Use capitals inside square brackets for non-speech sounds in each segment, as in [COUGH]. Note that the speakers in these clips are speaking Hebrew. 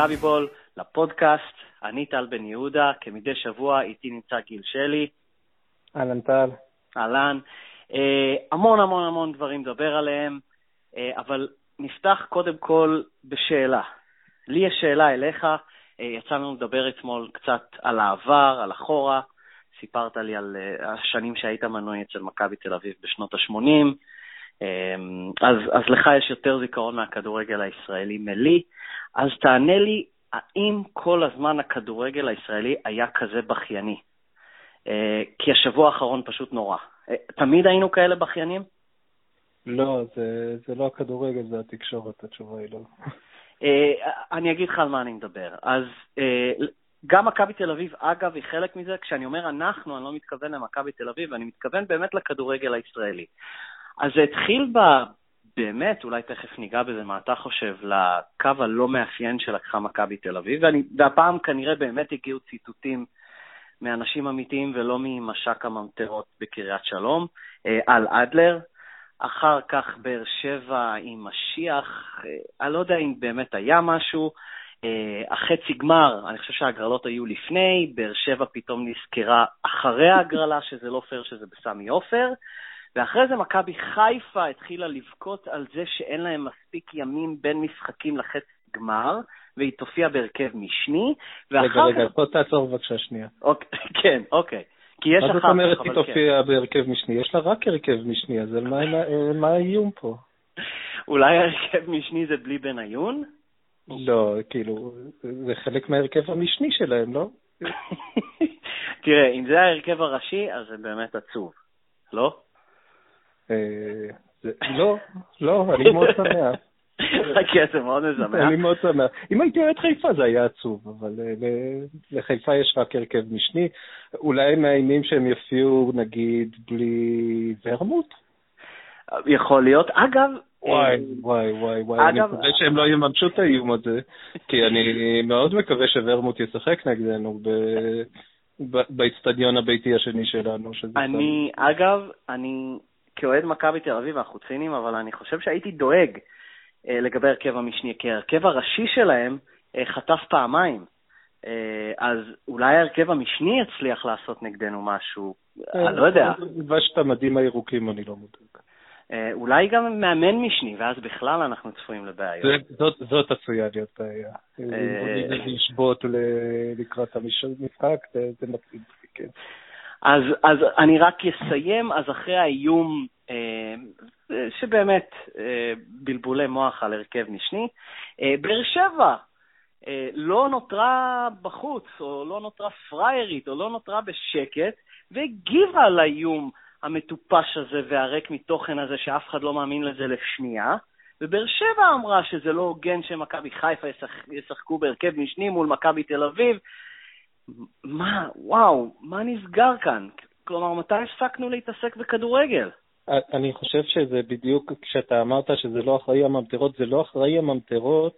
למכבי בול, לפודקאסט. אני טל בן יהודה, כמדי שבוע איתי נמצא גיל שלי. אהלן טל. אהלן. אה, המון המון המון דברים לדבר עליהם, אה, אבל נפתח קודם כל בשאלה. לי יש שאלה אליך, אה, יצא לנו לדבר אתמול קצת על העבר, על אחורה. סיפרת לי על אה, השנים שהיית מנוי אצל מכבי תל אביב בשנות ה-80, אמ, אז, אז לך יש יותר זיכרון מהכדורגל הישראלי מלי, אז תענה לי, האם כל הזמן הכדורגל הישראלי היה כזה בכייני? אה, כי השבוע האחרון פשוט נורא. אה, תמיד היינו כאלה בכיינים? לא, זה, זה לא הכדורגל, זה התקשורת, התשובה היא לא. [LAUGHS] אני אגיד לך על מה אני מדבר. אז גם מכבי תל אביב, אגב, היא חלק מזה. כשאני אומר אנחנו, אני לא מתכוון למכבי תל אביב, אני מתכוון באמת לכדורגל הישראלי. אז זה התחיל ב... באמת, אולי תכף ניגע בזה, מה אתה חושב, לקו הלא מאפיין שלקחה מכבי תל אביב, ואני, והפעם כנראה באמת הגיעו ציטוטים מאנשים אמיתיים ולא ממשק הממטרות בקריית שלום, אה, על אדלר. אחר כך באר שבע עם משיח, אה, אני לא יודע אם באמת היה משהו. Uh, החצי גמר, אני חושב שההגרלות היו לפני, באר שבע פתאום נזכרה אחרי ההגרלה, שזה לא פייר שזה בסמי עופר, ואחרי זה מכבי חיפה התחילה לבכות על זה שאין להם מספיק ימים בין משחקים לחצי גמר, והיא תופיע בהרכב משני, ואחר רגע, רגע, פה תעצור בבקשה שנייה. אוקיי, [LAUGHS] כן, אוקיי. כי יש אחר כך, אבל כן. מה זאת אומרת היא תופיע בהרכב משני? יש לה רק הרכב משני, אז מה האיום פה? אולי הרכב משני זה בלי בניון? לא, כאילו, זה חלק מההרכב המשני שלהם, לא? [LAUGHS] תראה, אם זה ההרכב הראשי, אז זה באמת עצוב, לא? אה, לא, לא, אני מאוד שמח. [LAUGHS] חכה, זה מאוד משמח. אני מאוד שמח. אם הייתי אוהד חיפה זה היה עצוב, אבל אה, לחיפה יש רק הרכב משני. אולי מאיימים שהם יופיעו, נגיד, בלי ורמוט? יכול להיות. אגב, וואי, וואי, וואי, וואי, אני מקווה שהם לא יממשו את האיום הזה, כי אני מאוד מקווה שוורמוט ישחק נגדנו באיצטדיון הביתי השני שלנו. אני, אגב, אני כאוהד מכבי תל אביב, אנחנו ציניים, אבל אני חושב שהייתי דואג אה, לגבי הרכב המשני, כי ההרכב הראשי שלהם אה, חטף פעמיים. אה, אז אולי ההרכב המשני יצליח לעשות נגדנו משהו, אני לא יודע. לבש את המדים הירוקים, אני לא מודאג. אה, אולי גם מאמן משני, ואז בכלל אנחנו צפויים לבעיות. זאת, זאת עשויה להיות בעיה. אה, אם לשבות לקראת המשחק, זה מתאים, כן. אז, אז אני רק אסיים, אז אחרי האיום, אה, שבאמת בלבולי מוח על הרכב משני, באר שבע לא נותרה בחוץ, או לא נותרה פריירית, או לא נותרה בשקט, והגיבה על האיום המטופש הזה והריק מתוכן הזה, שאף אחד לא מאמין לזה לשנייה. ובאר שבע אמרה שזה לא הוגן שמכבי חיפה ישח... ישחקו בהרכב משני מול מכבי תל אביב. מה, וואו, מה נסגר כאן? כלומר, מתי הפסקנו להתעסק בכדורגל? אני חושב שזה בדיוק, כשאתה אמרת שזה לא אחראי הממטרות, זה לא אחראי הממטרות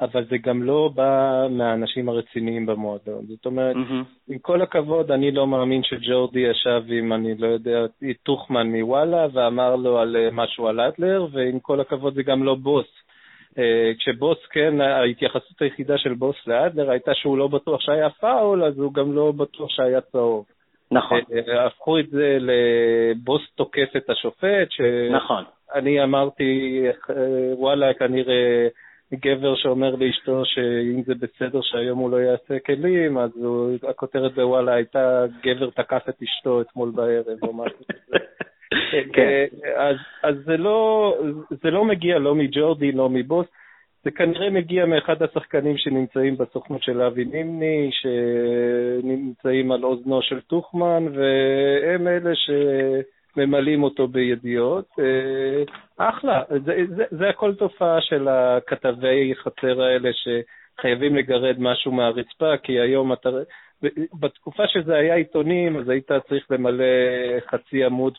אבל זה גם לא בא מהאנשים הרציניים במועדון. זאת אומרת, mm-hmm. עם כל הכבוד, אני לא מאמין שג'ורדי ישב עם, אני לא יודע, טוחמן מוואלה ואמר לו על אה, משהו על אדלר, ועם כל הכבוד זה גם לא בוס. Uh, כשבוס, כן, ההתייחסות היחידה של בוס לאדלר הייתה שהוא לא בטוח שהיה פאול, אז הוא גם לא בטוח שהיה צהוב. נכון. Uh, הפכו את זה לבוס תוקף את השופט, ש... נכון. אני אמרתי, וואלה, כנראה... גבר שאומר לאשתו שאם זה בסדר שהיום הוא לא יעשה כלים, אז הוא, הכותרת בוואלה הייתה גבר תקף את אשתו אתמול בערב או משהו כזה. [LAUGHS] כן. אז, אז זה, לא, זה לא מגיע לא מג'ורדי, לא מבוס, זה כנראה מגיע מאחד השחקנים שנמצאים בסוכנות של אבי נימני, שנמצאים על אוזנו של טוחמן, והם אלה ש... ממלאים אותו בידיעות. אה, אחלה, זה, זה, זה הכל תופעה של הכתבי חצר האלה שחייבים לגרד משהו מהרצפה, כי היום אתה... בתקופה שזה היה עיתונים, אז היית צריך למלא חצי עמוד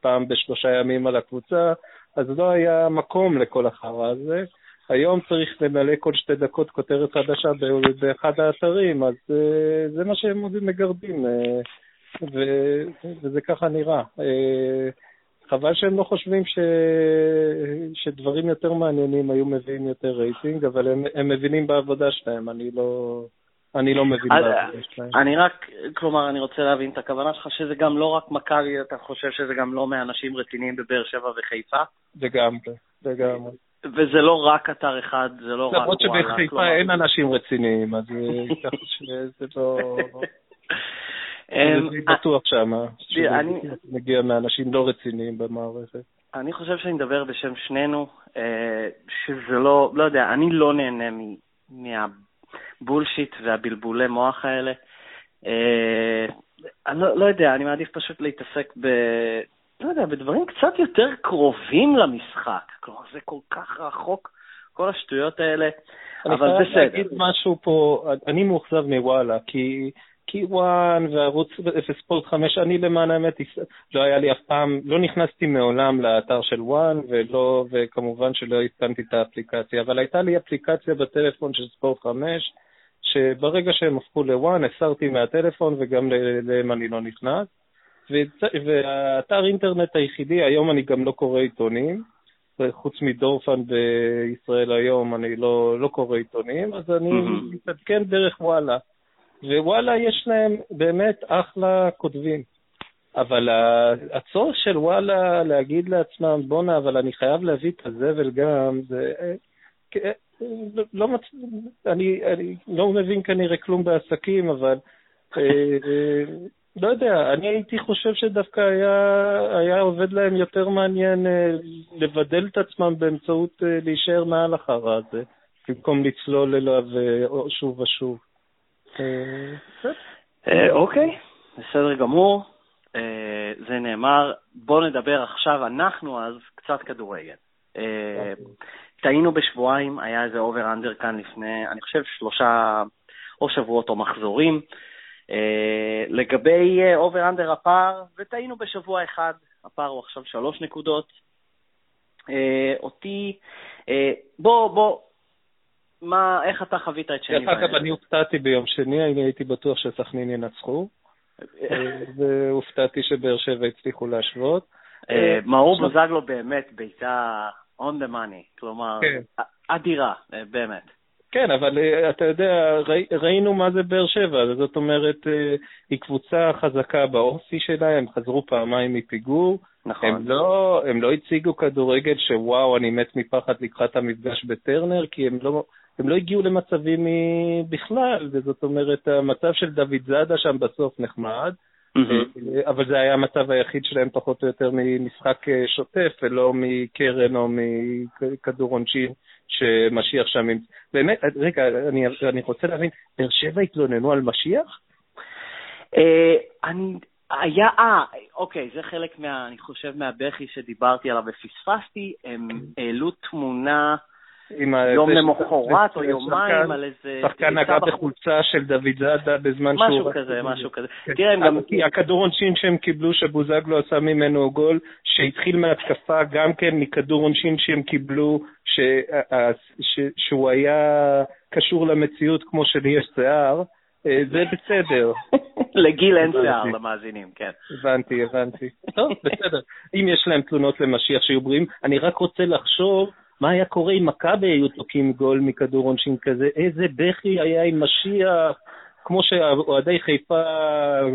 פעם בשלושה ימים על הקבוצה, אז לא היה מקום לכל החרא הזה. היום צריך למלא כל שתי דקות כותרת חדשה באחד האתרים, אז אה, זה מה שהם מגרדים. אה, ו, וזה ככה נראה. אה, חבל שהם לא חושבים ש... שדברים יותר מעניינים היו מביאים יותר רייטינג, אבל הם, הם מבינים בעבודה שלהם, אני לא... אני לא מבין בעבודה שלהם. אני רק, כלומר, אני רוצה להבין את הכוונה שלך, שזה גם לא רק מכבי, אתה חושב שזה גם לא מאנשים רציניים בבאר שבע וחיפה? לגמרי, לגמרי. וזה לא רק אתר אחד, זה לא רק. למרות שבחיפה אין אנשים רציניים, אז אה, [LAUGHS] ככה שזה לא... אני בטוח שמה, שזה מגיע מאנשים לא רציניים במערכת. אני חושב שאני מדבר בשם שנינו, אה, שזה לא, לא יודע, אני לא נהנה מהבולשיט והבלבולי מוח האלה. אה, אני לא, לא יודע, אני מעדיף פשוט להתעסק ב... לא יודע, בדברים קצת יותר קרובים למשחק. כלומר, זה כל כך רחוק, כל השטויות האלה, אבל בסדר. אני חייב להגיד משהו פה, אני מאוכזב מוואלה, כי... כי וואן וערוץ וספורט 5, אני למען האמת, לא היה לי אף פעם, לא נכנסתי מעולם לאתר של וואן, ולא, וכמובן שלא התקנתי את האפליקציה, אבל הייתה לי אפליקציה בטלפון של ספורט 5, שברגע שהם הפכו לוואן, הסרתי מהטלפון וגם אליהם אני לא נכנס. והאתר אינטרנט היחידי, היום אני גם לא קורא עיתונים, חוץ מדורפן בישראל היום, אני לא, לא קורא עיתונים, אז אני מתעדכן דרך וואלה. ווואלה, יש להם באמת אחלה כותבים. אבל הצורך של וואלה להגיד לעצמם, בואנה, אבל אני חייב להביא את הזבל גם, זה... אה, לא, מצ... אני, אני לא מבין כנראה כלום בעסקים, אבל אה, אה, לא יודע, אני הייתי חושב שדווקא היה, היה עובד להם יותר מעניין לבדל את עצמם באמצעות להישאר מעל החרא הזה, במקום לצלול אליו שוב ושוב. אה, אוקיי, בסדר גמור. אה, זה נאמר. בואו נדבר עכשיו, אנחנו אז, קצת כדורגל. אה, טעינו בשבועיים, היה איזה over-under כאן לפני, אני חושב, שלושה או שבועות או מחזורים. לגבי over-under הפער, וטעינו בשבוע אחד, הפער הוא עכשיו שלוש נקודות. אותי, בוא, בוא, מה, איך אתה חווית את שני? דרך אגב, אני הופתעתי ביום שני, אני הייתי בטוח שסכנין ינצחו, [LAUGHS] והופתעתי שבאר שבע הצליחו להשוות. אה, מאור בוזגלו באמת בעיטה on the money, כלומר, כן. אדירה, אה, באמת. כן, אבל אה, אתה יודע, ראינו מה זה באר שבע, זאת אומרת, היא קבוצה חזקה באופי שלה, הם חזרו פעמיים מפיגור. נכון. הם לא, הם לא הציגו כדורגל שוואו, אני מת מפחד לקראת המפגש בטרנר, כי הם לא, הם לא הגיעו למצבים בכלל, וזאת אומרת, המצב של דוד זאדה שם בסוף נחמד, mm-hmm. אבל זה היה המצב היחיד שלהם פחות או יותר ממשחק אה, שוטף, ולא מקרן או מכדור עונשין שמשיח שם. באמת, רגע, אני, אני רוצה להבין, באר שבע התלוננו על משיח? אה, אני... היה, אה, אוקיי, זה חלק מה, אני חושב, מהבכי שדיברתי עליו ופספסתי, הם העלו תמונה יום למחרת או יומיים על איזה... שחקן נגע בחולצה של דוד זאדה בזמן שהוא... משהו כזה, משהו כזה. כן. תראה, הם גם... הכדור עונשין שהם קיבלו, שבוזגלו עשה ממנו גול, שהתחיל מהתקפה גם כן מכדור עונשין שהם קיבלו, שהוא היה קשור למציאות כמו שלי יש שיער. אה, זה בסדר. [LAUGHS] לגיל אין שיער למאזינים, כן. הבנתי, הבנתי. טוב, בסדר. אם יש להם תלונות למשיח שיהיו בריאים, אני רק רוצה לחשוב מה היה קורה אם מכבי היו תוקעים גול מכדור עונשין כזה? איזה בכי היה עם משיח? כמו שאוהדי חיפה,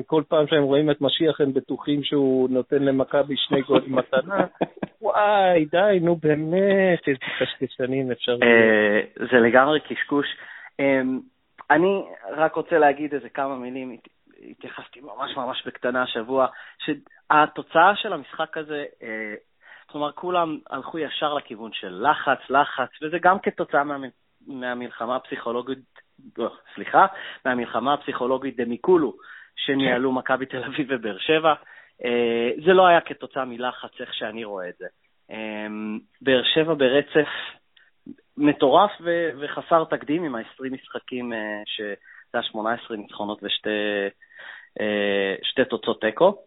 כל פעם שהם רואים את משיח הם בטוחים שהוא נותן למכבי שני גולים מתנה. [LAUGHS] וואי, די, נו באמת, איזה קשקשנים אפשר... אה, זה לגמרי קשקוש. אמ, אני רק רוצה להגיד איזה כמה מילים, התייחסתי ממש ממש בקטנה השבוע, שהתוצאה של המשחק הזה אה, כלומר, כולם הלכו ישר לכיוון של לחץ, לחץ, וזה גם כתוצאה מה, מהמלחמה הפסיכולוגית, לא, סליחה, מהמלחמה הפסיכולוגית דמיקולו, שניהלו כן. מכבי תל אביב ובאר שבע. אה, זה לא היה כתוצאה מלחץ, איך שאני רואה את זה. אה, באר שבע ברצף מטורף ו- וחסר תקדים עם ה-20 משחקים, אה, שזה היה 18 ניצחונות ושתי תוצאות תיקו.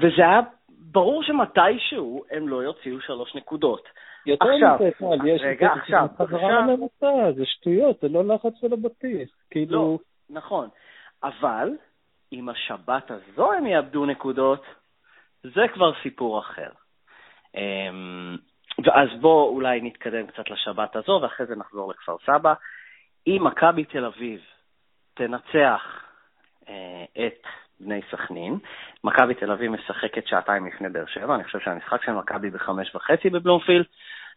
וזה היה ברור שמתישהו הם לא יוציאו שלוש נקודות. יותר מזה, טל, יש רגע, עכשיו, חזרה לממוצע, זה שטויות, זה לא לחץ ולא בטיח. כאילו... לא, נכון. אבל אם השבת הזו הם יאבדו נקודות, זה כבר סיפור אחר. אמ, אז בואו אולי נתקדם קצת לשבת הזו, ואחרי זה נחזור לכפר סבא. אם מכבי תל אביב תנצח אה, את בני סכנין, מכבי תל אביב משחקת שעתיים לפני באר שבע, אני חושב שהמשחק של מכבי בחמש וחצי בבלומפילד,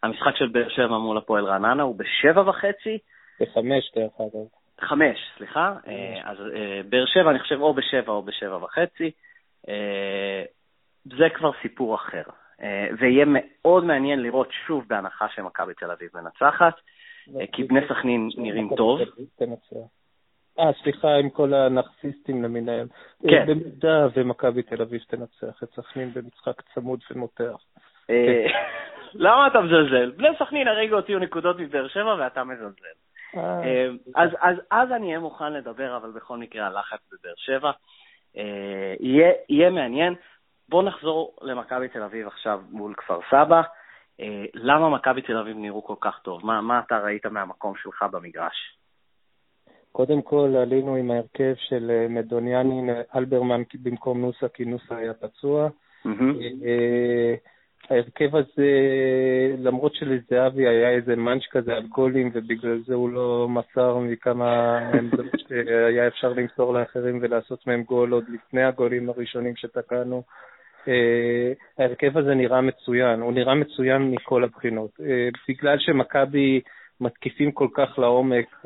המשחק של באר שבע מול הפועל רעננה הוא בשבע וחצי. בחמש, דרך אגב. חמש, סליחה. אה, אז אה, באר שבע, אני חושב, או בשבע או בשבע וחצי. אה, זה כבר סיפור אחר. ויהיה מאוד מעניין לראות שוב בהנחה שמכבי תל אביב מנצחת, כי בני סכנין נראים טוב. אה, סליחה, עם כל הנרקסיסטים למיניהם. כן. במידה ומכבי תל אביב תנצח את סכנין במשחק צמוד ומותח. [LAUGHS] למה אתה מזלזל? בני סכנין הרגע הוציאו נקודות מבאר שבע ואתה מזלזל. אה. אה, אז, אז, אז אני אהיה מוכן לדבר, אבל בכל מקרה הלחץ בבאר שבע. אה, יהיה, יהיה מעניין. בואו נחזור למכבי תל אביב עכשיו מול כפר סבא. למה מכבי תל אביב נראו כל כך טוב? מה, מה אתה ראית מהמקום שלך במגרש? קודם כל עלינו עם ההרכב של מדוניאני אלברמן במקום נוסה, כי נוסה היה פצוע. Mm-hmm. ההרכב הזה, למרות שלזהבי היה איזה מאנץ' כזה על גולים, ובגלל זה הוא לא מסר מכמה עמדות שהיה אפשר למסור לאחרים ולעשות מהם גול עוד לפני הגולים הראשונים שתקענו. אה, ההרכב הזה נראה מצוין, הוא נראה מצוין מכל הבחינות. אה, בגלל שמכבי מתקיפים כל כך לעומק,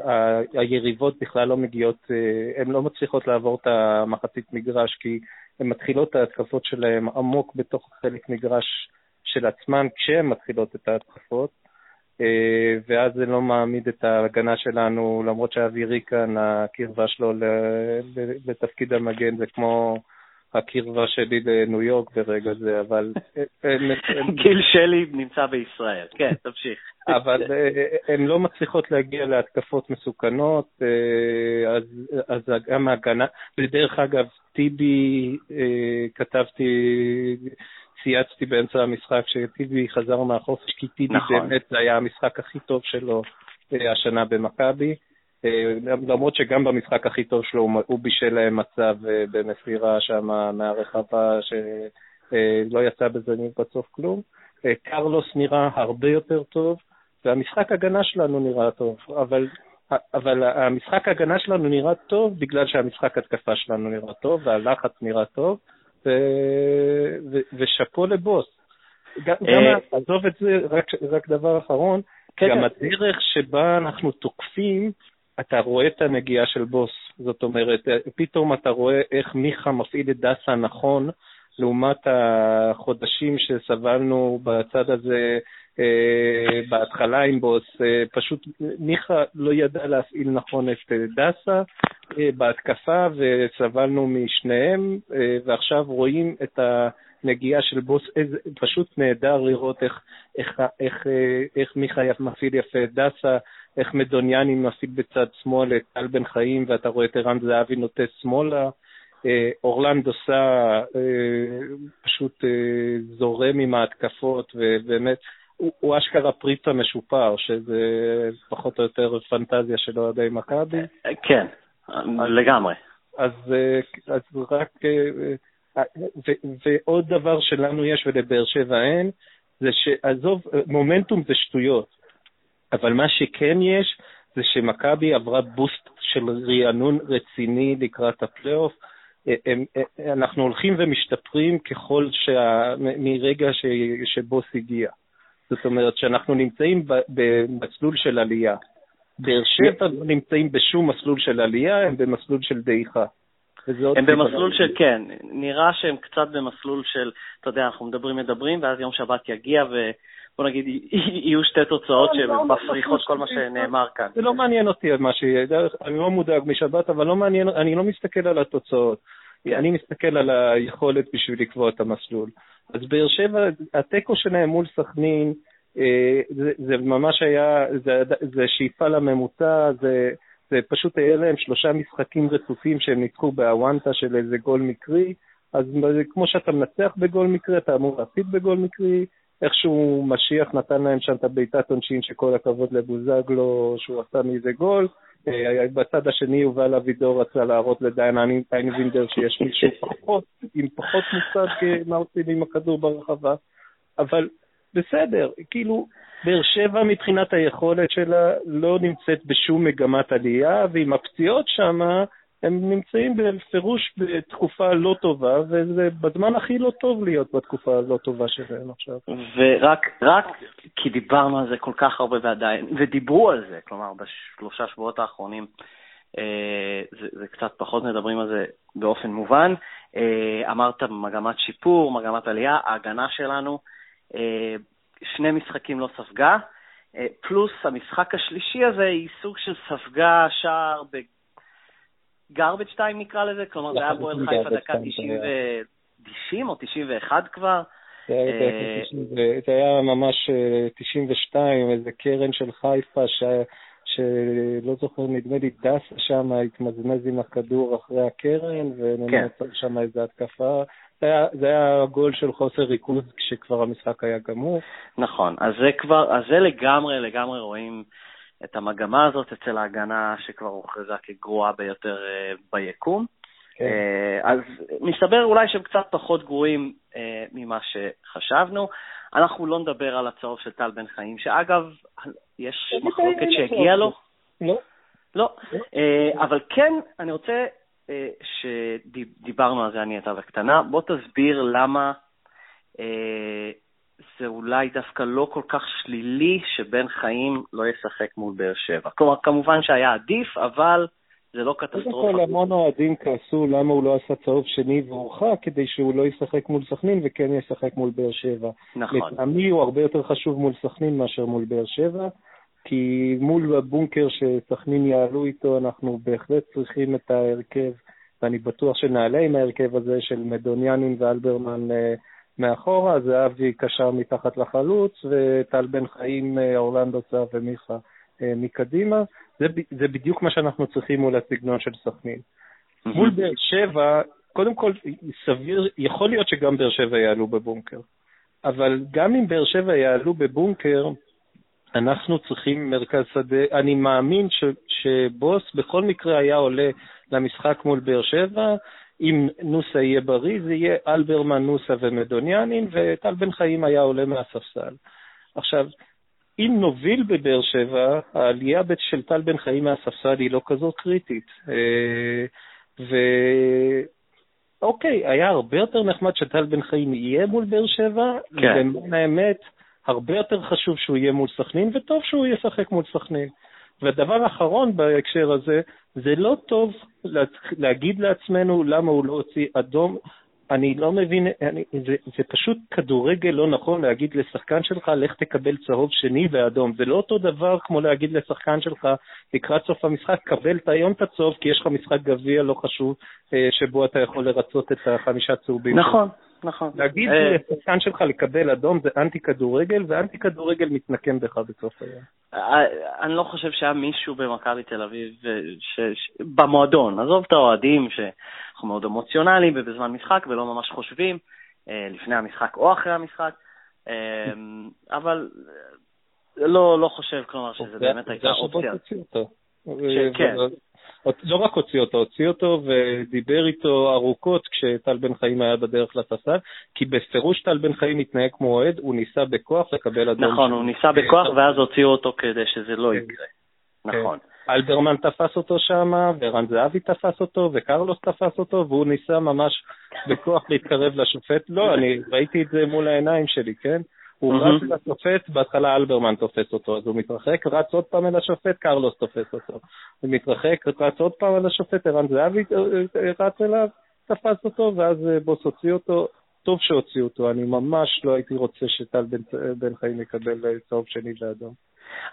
היריבות בכלל לא מגיעות, אה, הן לא מצליחות לעבור את המחצית מגרש, כי הן מתחילות את ההתקפות שלהן עמוק בתוך חלק מגרש של עצמן כשהן מתחילות את ההתקפות, אה, ואז זה לא מעמיד את ההגנה שלנו, למרות שאווירי כאן, הקרבה שלו לתפקיד המגן זה כמו הקרבה שלי לניו יורק ברגע זה, אבל... [LAUGHS] גיל שלי נמצא בישראל, כן, תמשיך. [LAUGHS] אבל אה, הן לא מצליחות להגיע להתקפות מסוכנות, אה, אז, אז גם ההגנה, ודרך אגב, טיבי, כתבתי צייצתי באמצע המשחק שטיבי חזר מהחופש, כי טיבי נכון. באמת זה היה המשחק הכי טוב שלו אה, השנה במכבי. אה, למרות שגם במשחק הכי טוב שלו הוא בישל להם מצב אה, במסירה שם מהרחבה שלא יצא בזה בסוף כלום. קרלוס נראה הרבה יותר טוב, והמשחק הגנה שלנו נראה טוב, אבל, אבל המשחק הגנה שלנו נראה טוב בגלל שהמשחק התקפה שלנו נראה טוב והלחץ נראה טוב. ושאפו לבוס. גם, אה, עזוב את זה, רק, רק דבר אחרון, כן, גם. הדרך שבה אנחנו תוקפים, אתה רואה את הנגיעה של בוס. זאת אומרת, פתאום אתה רואה איך מיכה מפעיל את דסה נכון, לעומת החודשים שסבלנו בצד הזה אה, בהתחלה עם בוס. אה, פשוט מיכה לא ידע להפעיל נכון את דסה, אה, בהתקפה וסבלנו משניהם, אה, ועכשיו רואים את הנגיעה של בוס, איזה, פשוט נהדר לראות איך, איך, איך, אה, איך מיכה מפעיל יפה את דסה, איך מדוניאני מפעיל בצד שמאל את טל בן חיים, ואתה רואה את ערן זהבי נוטה שמאלה. אורלנד עושה, פשוט זורם עם ההתקפות, ובאמת, הוא, הוא אשכרה פריצה משופר, שזה פחות או יותר פנטזיה של אוהדי מכבי. כן, לגמרי. אז, אה, אז רק... אה, אה, ו, ועוד דבר שלנו יש ולבאר שבע אין, זה שעזוב, מומנטום זה שטויות, אבל מה שכן יש, זה שמכבי עברה בוסט של רענון רציני לקראת הפלייאוף. אנחנו הולכים ומשתפרים ככל שה... מרגע ש... שבוס הגיע. זאת אומרת שאנחנו נמצאים במסלול של עלייה. באר שבע לא נמצאים בשום מסלול של עלייה, הם במסלול של דעיכה. הם במסלול של, כן, נראה שהם קצת במסלול של, אתה יודע, אנחנו מדברים, מדברים, ואז יום שבת יגיע, ובוא נגיד, [LAUGHS] יהיו שתי תוצאות לא, לא, שמפריחות כל מה שנאמר כאן. זה לא מעניין אותי מה שיהיה, אני לא מודאג משבת, אבל לא מעניין, אני לא מסתכל על התוצאות. אני מסתכל על היכולת בשביל לקבוע את המסלול. אז באר שבע, התיקו שלהם מול סכנין, אה, זה, זה ממש היה, זה, זה שאיפה לממוצע, זה, זה פשוט היה להם שלושה משחקים רצופים שהם ניצחו באוונטה של איזה גול מקרי, אז כמו שאתה מנצח בגול מקרי, אתה אמור להפסיד בגול מקרי, איכשהו משיח נתן להם שם את הבעיטת עונשין שכל הכבוד לבוזגלו שהוא עשה מזה גול, אה, בצד השני יובל אבידור רצה להראות לדיין איינבינדר שיש מישהו פחות, עם פחות מושג מה עושים עם הכדור ברחבה, אבל בסדר, כאילו, באר שבע מבחינת היכולת שלה לא נמצאת בשום מגמת עלייה, ועם הפציעות שמה, הם נמצאים בפירוש בתקופה לא טובה, וזה בזמן הכי לא טוב להיות בתקופה הלא טובה שלהם עכשיו. ורק רק כי דיברנו על זה כל כך הרבה ועדיין, ודיברו על זה, כלומר, בשלושה שבועות האחרונים, אה, זה, זה קצת פחות מדברים על זה באופן מובן. אה, אמרת מגמת שיפור, מגמת עלייה, ההגנה שלנו, אה, שני משחקים לא ספגה, פלוס המשחק השלישי הזה היא סוג של ספגה שער גרבג' 2 נקרא לזה, כלומר זה היה פועל חיפה דקה 90 או 91 כבר. אה, זה היה ממש 92, אה, איזה קרן של חיפה שלא זוכר, נדמה לי דסה שם, התמזמז עם הכדור אחרי הקרן, ונמצא כן. שם איזו התקפה. זה היה, זה היה גול של חוסר ריכוז כשכבר המשחק היה גמור. נכון, אז זה כבר, אז זה לגמרי, לגמרי רואים את המגמה הזאת אצל ההגנה שכבר הוכרזה כגרועה ביותר אה, ביקום. כן. אה, אז מסתבר אולי שהם קצת פחות גרועים אה, ממה שחשבנו. אנחנו לא נדבר על הצהוב של טל בן חיים, שאגב, יש מחלוקת שהגיע לו. לא. לא. אבל כן, אני רוצה שדיברנו על זה, אני אתה וקטנה, בוא תסביר למה זה אולי דווקא לא כל כך שלילי שבן חיים לא ישחק מול באר שבע. כלומר, כמובן שהיה עדיף, אבל זה לא קטסטרופה. קודם כל, המון אוהדים כעסו למה הוא לא עשה צהוב שני והורחק, כדי שהוא לא ישחק מול סכנין וכן ישחק מול באר שבע. נכון. לטעמי הוא הרבה יותר חשוב מול סכנין מאשר מול באר שבע, כי מול הבונקר שסכנין יעלו איתו, אנחנו בהחלט צריכים את ההרכב, ואני בטוח שנעלה עם ההרכב הזה של מדוניאנין ואלברמן אה, מאחורה, זהבי קשר מתחת לחלוץ, וטל בן חיים, אה, אורלנדו סער ומיכה אה, מקדימה. זה, זה בדיוק מה שאנחנו צריכים מול הסגנון של סכנין. מול באר שבע, קודם כל, סביר, יכול להיות שגם באר שבע יעלו בבונקר, אבל גם אם באר שבע יעלו בבונקר, אנחנו צריכים מרכז שדה. אני מאמין ש, שבוס בכל מקרה היה עולה למשחק מול באר שבע, אם נוסה יהיה בריא, זה יהיה אלברמן, נוסה ומדוניאנין, וטל בן חיים היה עולה מהספסל. עכשיו, אם נוביל בבאר שבע, העלייה של טל בן חיים מהספסל היא לא כזאת קריטית. אה, ואוקיי, היה הרבה יותר נחמד שטל בן חיים יהיה מול באר שבע, כן. האמת, הרבה יותר חשוב שהוא יהיה מול סכנין, וטוב שהוא ישחק מול סכנין. והדבר האחרון בהקשר הזה, זה לא טוב להגיד לעצמנו למה הוא לא הוציא אדום. אני לא מבין, אני, זה, זה פשוט כדורגל לא נכון להגיד לשחקן שלך, לך תקבל צהוב שני ואדום. זה לא אותו דבר כמו להגיד לשחקן שלך, לקראת סוף המשחק, קבל היום את הצהוב, כי יש לך משחק גביע לא חשוב, אה, שבו אתה יכול לרצות את החמישה צהובים. נכון. נכון. להגיד אה, לשחקן שלך לקבל אדום זה אנטי כדורגל, ואנטי כדורגל מתנקם בך בסוף היום. אה, אני לא חושב שהיה מישהו במכבי תל אביב, אה, במועדון, עזוב את האוהדים, שאנחנו מאוד אמוציונליים ובזמן משחק ולא ממש חושבים, לפני המשחק או אחרי המשחק, אבל לא, לא חושב, כלומר, שזה באמת הייתה אופציה. כן. לא רק הוציא אותו, הוציא אותו ודיבר איתו ארוכות כשטל בן חיים היה בדרך לספסל, כי בפירוש טל בן חיים התנהג כמו אוהד, הוא ניסה בכוח לקבל אדום. נכון, הוא ניסה בכוח ואז הוציאו אותו כדי שזה לא כן. יקרה. נכון. כן. אלברמן תפס אותו שם, ורן זהבי תפס אותו, וקרלוס תפס אותו, והוא ניסה ממש בכוח להתקרב לשופט. לא, אני ראיתי את זה מול העיניים שלי, כן? הוא רץ לשופט, בהתחלה אלברמן תופס אותו, אז הוא מתרחק, רץ עוד פעם אל השופט, קרלוס תופס אותו. הוא מתרחק, רץ עוד פעם אל השופט, ערן זהבי אה, אה, רץ אליו, תפס אותו, ואז אה, בוס הוציא אותו. טוב שהוציאו אותו, אני ממש לא הייתי רוצה שטל בן, בן חיים יקבל צהוב שני ואדום.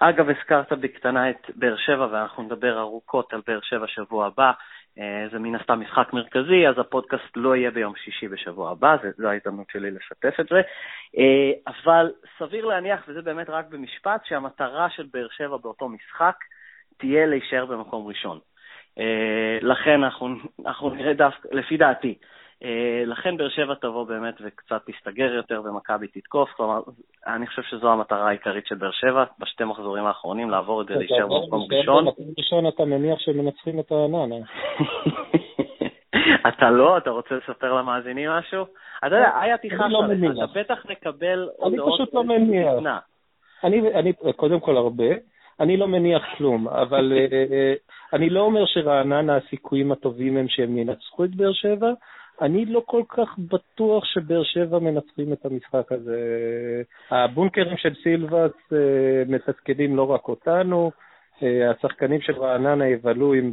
אגב, הזכרת בקטנה את באר שבע, ואנחנו נדבר ארוכות על באר שבע שבוע הבא. אה, זה מן הסתם משחק מרכזי, אז הפודקאסט לא יהיה ביום שישי בשבוע הבא, זו ההזדמנות שלי לשתף את זה. אה, אבל סביר להניח, וזה באמת רק במשפט, שהמטרה של באר שבע באותו משחק תהיה להישאר במקום ראשון. אה, לכן אנחנו, אנחנו נראה דווקא, לפי דעתי, לכן באר שבע תבוא באמת וקצת תסתגר יותר ומכבי תתקוף. כלומר, אני חושב שזו המטרה העיקרית של באר שבע, בשתי מחזורים האחרונים, לעבור את זה, להישאר במקום ראשון. במקום ראשון אתה מניח שהם מנצחים את רעננה. [LAUGHS] אתה לא? אתה רוצה לספר למאזינים משהו? אתה יודע, איה תכעס לא עליך, אתה בטח מקבל הודעות... אני פשוט לא מניח. אני, קודם כל הרבה, אני לא מניח כלום, אבל אה, אני לא אומר שרעננה הסיכויים הטובים הם שהם ינצחו את באר שבע, אני לא כל כך בטוח שבאר שבע מנצחים את המשחק הזה. הבונקרים של סילבס אה, מתפקדים לא רק אותנו, אה, השחקנים של רעננה יבלו עם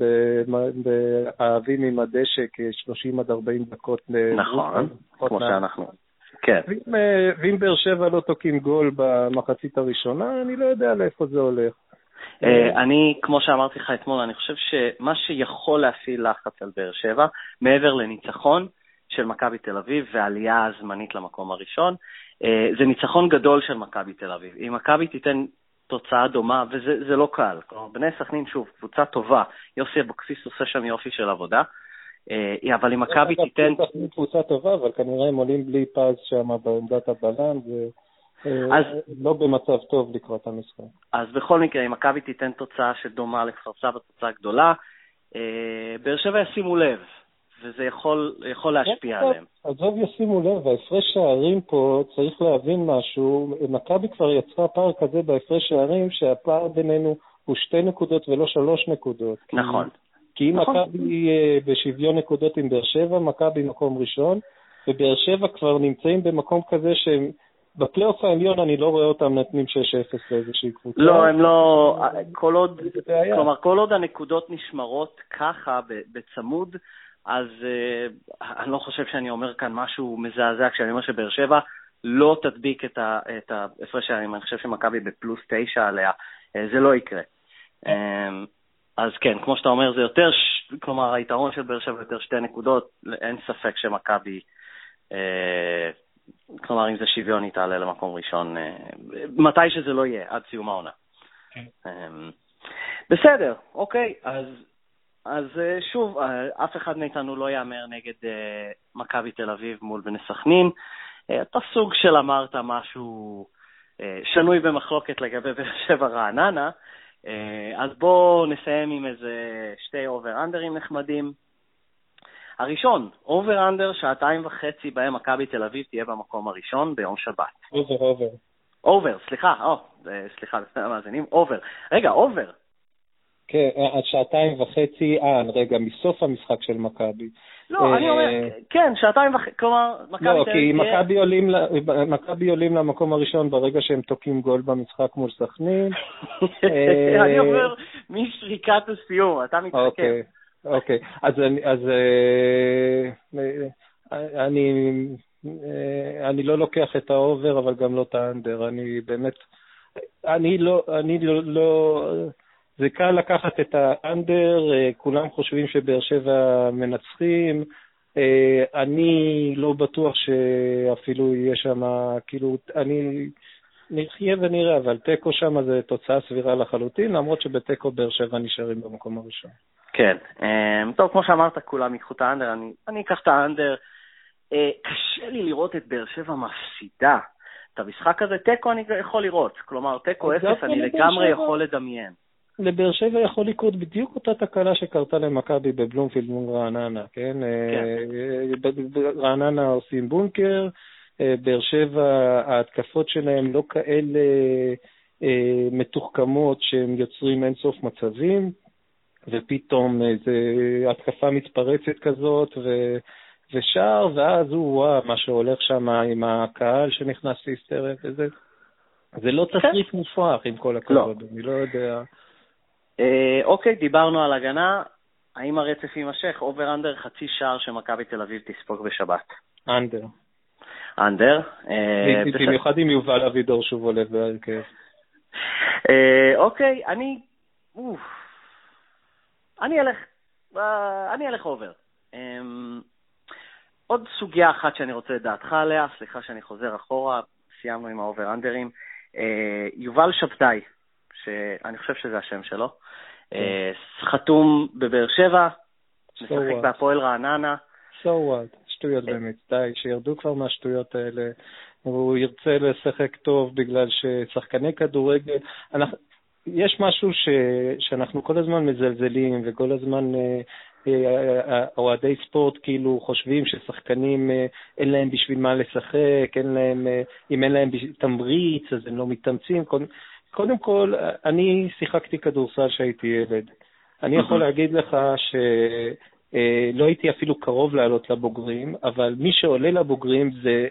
האבים עם הדשא כ-30 עד 40 דקות. נכון, כמו שאנחנו. כן. ואם באר שבע לא תוקעים גול במחצית הראשונה, אני לא יודע לאיפה זה הולך. אה, אני, כמו שאמרתי לך אתמול, אני חושב שמה שיכול להפעיל לחץ על באר שבע, מעבר לניצחון של מכבי תל אביב ועלייה הזמנית למקום הראשון, אה, זה ניצחון גדול של מכבי תל אביב. אם מכבי תיתן תוצאה דומה, וזה לא קל, כלומר, בני סכנין, שוב, קבוצה טובה, יוסי אבוקסיס עושה שם יופי של עבודה, אה, אבל אם מכבי תיתן... קבוצה טובה, אבל כנראה הם עולים בלי פז שם בעמדת הבלם. אה, אז, לא במצב טוב לקראת המשחק. אז בכל מקרה, אם מכבי תיתן תוצאה שדומה לכפר סבא, תוצאה גדולה, אה, באר שבע ישימו לב, וזה יכול, יכול להשפיע כן, עליהם. עזוב ישימו לב, ההפרש שערים פה, צריך להבין משהו, מכבי כבר יצרה פער כזה בהפרש שערים, שהפער בינינו הוא שתי נקודות ולא שלוש נקודות. נכון. כי אם נכון. מכבי אה, בשוויון נקודות עם באר שבע, מכבי מקום ראשון, ובאר שבע כבר נמצאים במקום כזה שהם בפלייאוף העליון אני לא רואה אותם נותנים 6-0 לאיזושהי קבוצה. לא, הם לא, כל עוד, כלומר, כל עוד הנקודות נשמרות ככה, בצמוד, אז uh, אני לא חושב שאני אומר כאן משהו מזעזע כשאני אומר שבאר שבע לא תדביק את ההפרש הערים. אני חושב שמכבי בפלוס 9 עליה, uh, זה לא יקרה. Um, אז כן, כמו שאתה אומר, זה יותר, כלומר, היתרון של באר שבע יותר שתי נקודות, אין ספק שמכבי... Uh, כלומר, אם זה שוויון, היא תעלה למקום ראשון, אה, מתי שזה לא יהיה, עד סיום העונה. כן. אמ, בסדר, אוקיי, אז, אז אה, שוב, אה, אף אחד מאיתנו לא יאמר נגד מכבי תל אביב מול בני סכנין. אתה סוג של אמרת משהו שנוי במחלוקת לגבי באר שבע רעננה, אז בואו נסיים עם איזה שתי over-under ים נחמדים. הראשון, over under, שעתיים וחצי בהם מכבי תל אביב תהיה במקום הראשון ביום שבת. over, over. over, סליחה, או, אה, סליחה, לפני [LAUGHS] המאזינים, over. רגע, over. כן, עד שעתיים וחצי, אה, רגע, מסוף המשחק של מכבי. לא, אני אומר, אה, כן, שעתיים וחצי, כלומר, מכבי לא, כי מכבי עולים, מכבי עולים למקום הראשון ברגע שהם תוקעים גול במשחק מול סכנין. [LAUGHS] אני אומר, משריקת הסיום, אתה מתחכם. אוקיי. אז אז אה, אני, אה, אני לא לוקח את ה over, אבל גם לא את ה under. אני באמת, אני לא, אני לא, לא, זה קל לקחת את ה under, אה, כולם חושבים שבאר שבע מנצחים. אני לא בטוח שאפילו יהיה שם, כאילו, אני... נחיה ונראה, אבל תיקו שם זה תוצאה סבירה לחלוטין, למרות שבתיקו באר שבע נשארים במקום הראשון. כן. אמ, טוב, כמו שאמרת, כולם ייקחו את האנדר, אני, אני אקח את האנדר. אה, קשה לי לראות את באר שבע מפסידה. את המשחק הזה, תיקו אני יכול לראות. כלומר, תיקו אפס, אני לגמרי יכול לדמיין. לבאר שבע יכול לקרות בדיוק אותה תקלה שקרתה למכבי בבלומפילד מול רעננה, כן? כן. אה, רעננה עושים בונקר, אה, באר שבע, ההתקפות שלהם לא כאלה מתוחכמות שהם יוצרים אינסוף מצבים. ופתאום איזו התקפה מתפרצת כזאת, ו... ושער, ואז הוא, וואו, מה שהולך שם עם הקהל שנכנס להיסטריה וזה, זה לא כן. תסריט מופרך, עם כל הכבוד, לא. אני לא יודע. אה, אוקיי, דיברנו על הגנה, האם הרצף יימשך? over under חצי שער שמכבי תל אביב תספוג בשבת. under. under. אה, במיוחד אם יובל אבידור שוב עולה בהרכב. אה, אוקיי, אני... אוף. אני אלך, אה, אני אלך over. אמ, עוד סוגיה אחת שאני רוצה את דעתך עליה, סליחה שאני חוזר אחורה, סיימנו עם ה over-under ים. אה, יובל שבתאי, שאני חושב שזה השם שלו. אה, חתום בבאר שבע, משחק בהפועל רעננה. So what? שטויות באמת, די, שירדו כבר מהשטויות האלה. הוא ירצה לשחק טוב בגלל ששחקני כדורגל, אנחנו, יש משהו ש, שאנחנו כל הזמן מזלזלים וכל הזמן אה, אה, אוהדי ספורט כאילו חושבים ששחקנים אין להם בשביל מה לשחק, אין להם, אם אין להם תמריץ אז הם לא מתאמצים. קודם כל, אני שיחקתי כדורסל כשהייתי ילד. אני יכול להגיד לך ש... אה, לא הייתי אפילו קרוב לעלות לבוגרים, אבל מי שעולה לבוגרים זה,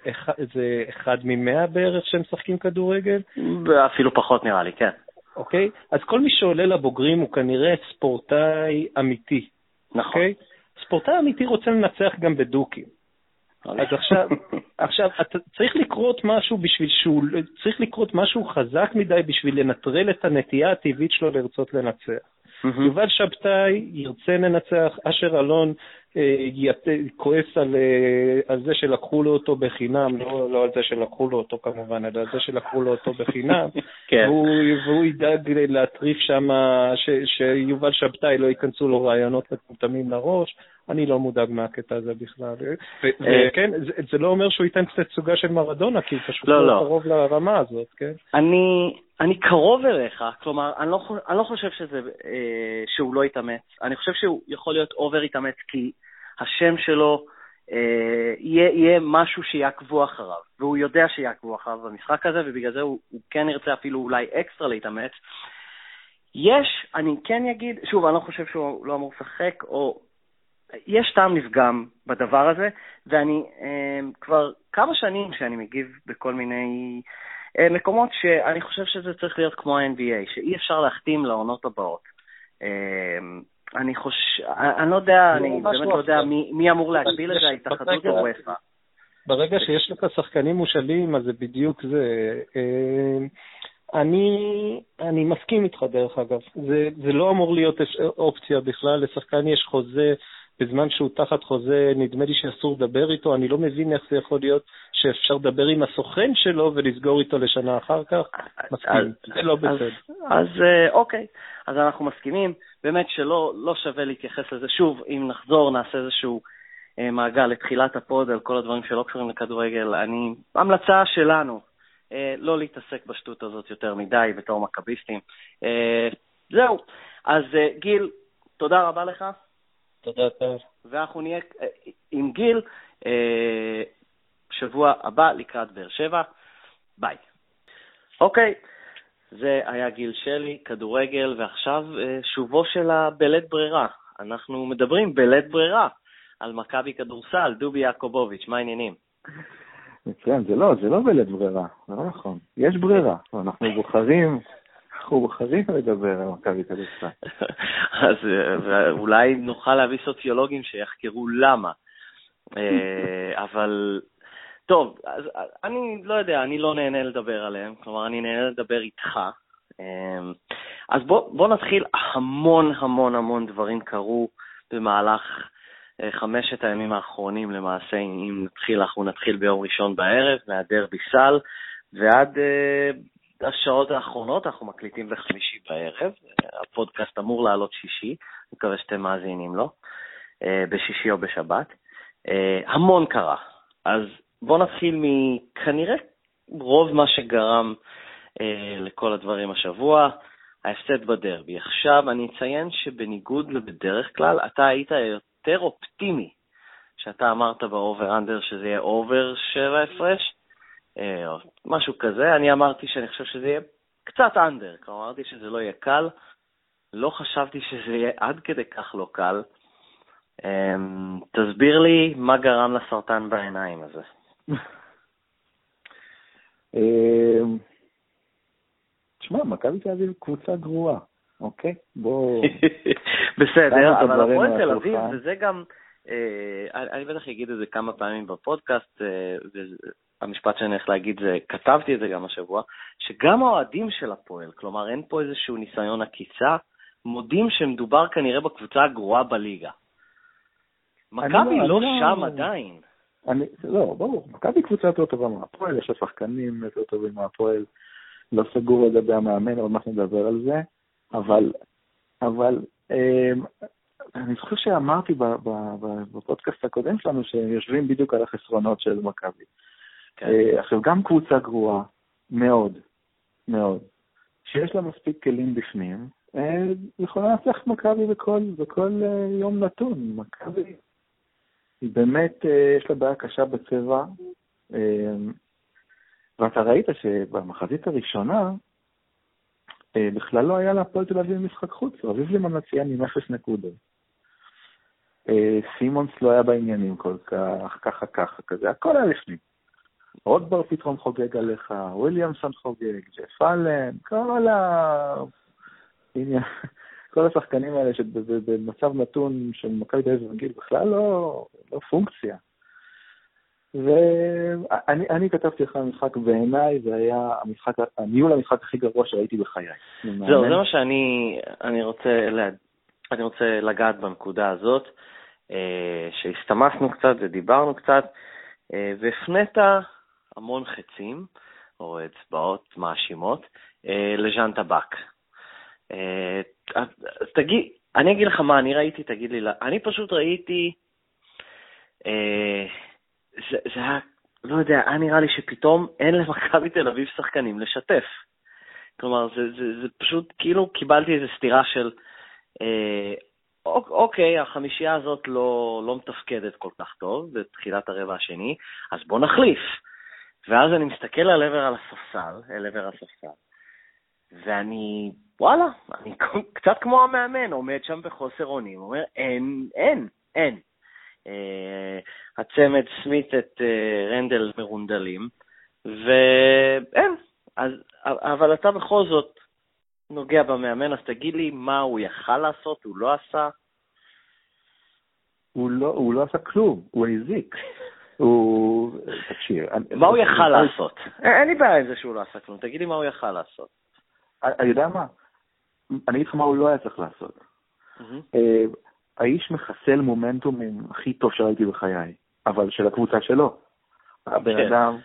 זה אחד ממאה בערך שהם משחקים כדורגל? אפילו פחות נראה לי, כן. אוקיי? אז כל מי שעולה לבוגרים הוא כנראה ספורטאי אמיתי. נכון. אוקיי? ספורטאי אמיתי רוצה לנצח גם בדוקים. אז עכשיו, [LAUGHS] עכשיו, אתה צריך לקרות משהו בשביל שהוא, צריך לקרות משהו חזק מדי בשביל לנטרל את הנטייה הטבעית שלו לרצות לנצח. יובל שבתאי ירצה לנצח, אשר אלון כועס על, אה, על זה שלקחו לו אותו בחינם, לא, לא על זה שלקחו לו אותו כמובן, אלא על זה שלקחו לו אותו בחינם, [LAUGHS] כן. והוא, והוא ידאג להטריף שם, שיובל שבתאי לא ייכנסו לו רעיונות מטומטמים לראש, אני לא מודאג מהקטע הזה בכלל. אה, זה, זה לא אומר שהוא ייתן קצת סוגה של מרדונה, כי פשוט לא, לא, לא קרוב לרמה הזאת, כן? אני, אני קרוב אליך, כלומר, אני לא, אני לא חושב שזה, אה, שהוא לא יתאמץ. אני חושב שהוא יכול להיות over יתאמץ, כי השם שלו אה, יהיה, יהיה משהו שיעקבו אחריו, והוא יודע שיעקבו אחריו במשחק הזה, ובגלל זה הוא, הוא כן ירצה אפילו אולי אקסטרה להתאמץ. יש, אני כן אגיד, שוב, אני לא חושב שהוא לא אמור לשחק, או יש טעם לפגם בדבר הזה, ואני אה, כבר כמה שנים שאני מגיב בכל מיני אה, מקומות שאני חושב שזה צריך להיות כמו ה-NBA, שאי אפשר להחתים לעונות הבאות. אה, אני חושב, אני לא יודע, אני באמת לא יודע מי, אמור להגביל את זה, ההתאחדות או וופא. ברגע שיש לך שחקנים מושאלים, אז זה בדיוק זה. אני, אני מסכים איתך, דרך אגב. זה, זה לא אמור להיות אופציה בכלל. לשחקן יש חוזה בזמן שהוא תחת חוזה, נדמה לי שאסור לדבר איתו, אני לא מבין איך זה יכול להיות שאפשר לדבר עם הסוכן שלו ולסגור איתו לשנה אחר כך. מסכים, זה לא בסדר. אז, אה, אוקיי, אז אנחנו מסכימים. באמת שלא לא שווה להתייחס לזה. שוב, אם נחזור, נעשה איזשהו אה, מעגל לתחילת הפוד על כל הדברים שלא קשורים לכדורגל. אני, המלצה שלנו, אה, לא להתעסק בשטות הזאת יותר מדי בתור מכביסטים. זהו. אז גיל, תודה רבה לך. תודה, טוב. ואנחנו נהיה אה, עם גיל אה, שבוע הבא לקראת באר שבע. ביי. אוקיי, זה היה גיל שלי, כדורגל, ועכשיו אה, שובו של הבלית ברירה. אנחנו מדברים בלית ברירה על מכבי כדורסל, דובי יעקובוביץ', מה העניינים? מצוין, זה לא, זה לא בלית ברירה, זה לא נכון. יש ברירה, אנחנו בוחרים אנחנו בוחרים לדבר על מכבי כדורסל. [LAUGHS] אז אה, אולי נוכל להביא סוציולוגים שיחקרו למה. אה, [LAUGHS] אבל טוב, אז אני לא יודע, אני לא נהנה לדבר עליהם, כלומר, אני נהנה לדבר איתך. אה, אז בוא, בוא נתחיל, המון המון המון דברים קרו במהלך חמשת הימים האחרונים למעשה, אם נתחיל, אנחנו נתחיל ביום ראשון בערב, מהדרבי סל, ועד השעות האחרונות, אנחנו מקליטים בחמישי בערב, הפודקאסט אמור לעלות שישי, אני מקווה שאתם מאזינים לו, אה, בשישי או בשבת. אה, המון קרה. אז בואו נתחיל מכנראה רוב מה שגרם אה, לכל הדברים השבוע, ההפסד בדרבי. עכשיו אני אציין שבניגוד לבדרך כלל, אתה היית יותר אופטימי שאתה אמרת ב over-under שזה יהיה over שבע הפרש, או משהו כזה. אני אמרתי שאני חושב שזה יהיה קצת under, כלומר אמרתי שזה לא יהיה קל. לא חשבתי שזה יהיה עד כדי כך לא קל. אמ, תסביר לי מה גרם לסרטן בעיניים הזה. [LAUGHS] אמ, תשמע, מכבי תל אביב קבוצה גרועה, אוקיי? בוא... [LAUGHS] בסדר, אבל הפועל תל אביב, וזה גם, אה, אני בטח אגיד את זה כמה פעמים בפודקאסט, אה, המשפט שאני הולך להגיד זה, כתבתי את זה גם השבוע, שגם האוהדים של הפועל, כלומר אין פה איזשהו ניסיון עקיצה, מודים שמדובר כנראה בקבוצה הגרועה בליגה. מכבי לא, לא שם. עדיין. אני, לא, ברור, מכבי קבוצה יותר טובה מהפועל, יש לה שחקנים יותר טובים מהפועל, לא סגור לגבי המאמן, עוד מעט נדבר על זה, אבל, אבל אה, אני זוכר שאמרתי בפודקאסט הקודם שלנו שיושבים בדיוק על החסרונות של מכבי. כן. אה, עכשיו, גם קבוצה גרועה, מאוד, מאוד, שיש לה מספיק כלים בפנים, אה, יכולה לנצח את מכבי בכל, בכל אה, יום נתון. מכבי, היא באמת, יש לה בעיה קשה בצבע, ואתה ראית שבמחזית הראשונה, בכלל לא היה להפועל תל אביב משחק חוץ, רביב לימן מציין עם אפס נקודות. סימונס לא היה בעניינים כל כך, ככה ככה כזה, הכל היה לפנים. רוטבר פתאום חוגג עליך, וויליאמסון חוגג, ג'ף אלן, כל ה... כל השחקנים האלה שבמצב נתון של מכבי תל אביב רגיל בכלל לא, לא פונקציה. ואני אני כתבתי לך המשחק, בעיניי זה היה המשחק, הניהול המשחק הכי גרוע שראיתי בחיי. זהו, זה מה שאני אני רוצה, אני רוצה לגעת בנקודה הזאת, אה, שהסתמכנו קצת ודיברנו קצת, אה, והפנית המון חצים, או אצבעות מאשימות, אה, לז'אן טבק. אה, אז תגיד, אני אגיד לך מה אני ראיתי, תגיד לי, אני פשוט ראיתי, אה, זה, זה היה, לא יודע, היה נראה לי שפתאום אין למכבי תל אביב שחקנים לשתף. כלומר, זה, זה, זה פשוט, כאילו קיבלתי איזו סתירה של, אה, אוק- אוקיי, החמישייה הזאת לא, לא מתפקדת כל כך טוב בתחילת הרבע השני, אז בוא נחליף. ואז אני מסתכל על עבר על הספסל, אל עבר הספסל, ואני, וואלה, אני [LAUGHS] קצת כמו המאמן, עומד שם בחוסר אונים, אומר, אין, אין, אין. אה, הצמד סמית את אה, רנדל מרונדלים, ואין. אז, אבל אתה בכל זאת נוגע במאמן, אז תגיד לי מה הוא יכל לעשות, הוא לא עשה. הוא לא, הוא לא עשה כלום, הוא הזיק. [LAUGHS] הוא... תקשיב. מה הוא יכל אני- לעשות? אין אין לי בעיה עם זה שהוא לא עשה כלום, תגיד לי מה הוא יכל לעשות. אני יודע מה? אני אגיד לך מה הוא לא היה צריך לעשות. אה, האיש מחסל מומנטומים הכי טוב שראיתי בחיי, אבל של הקבוצה שלו. הבן כן. אדם,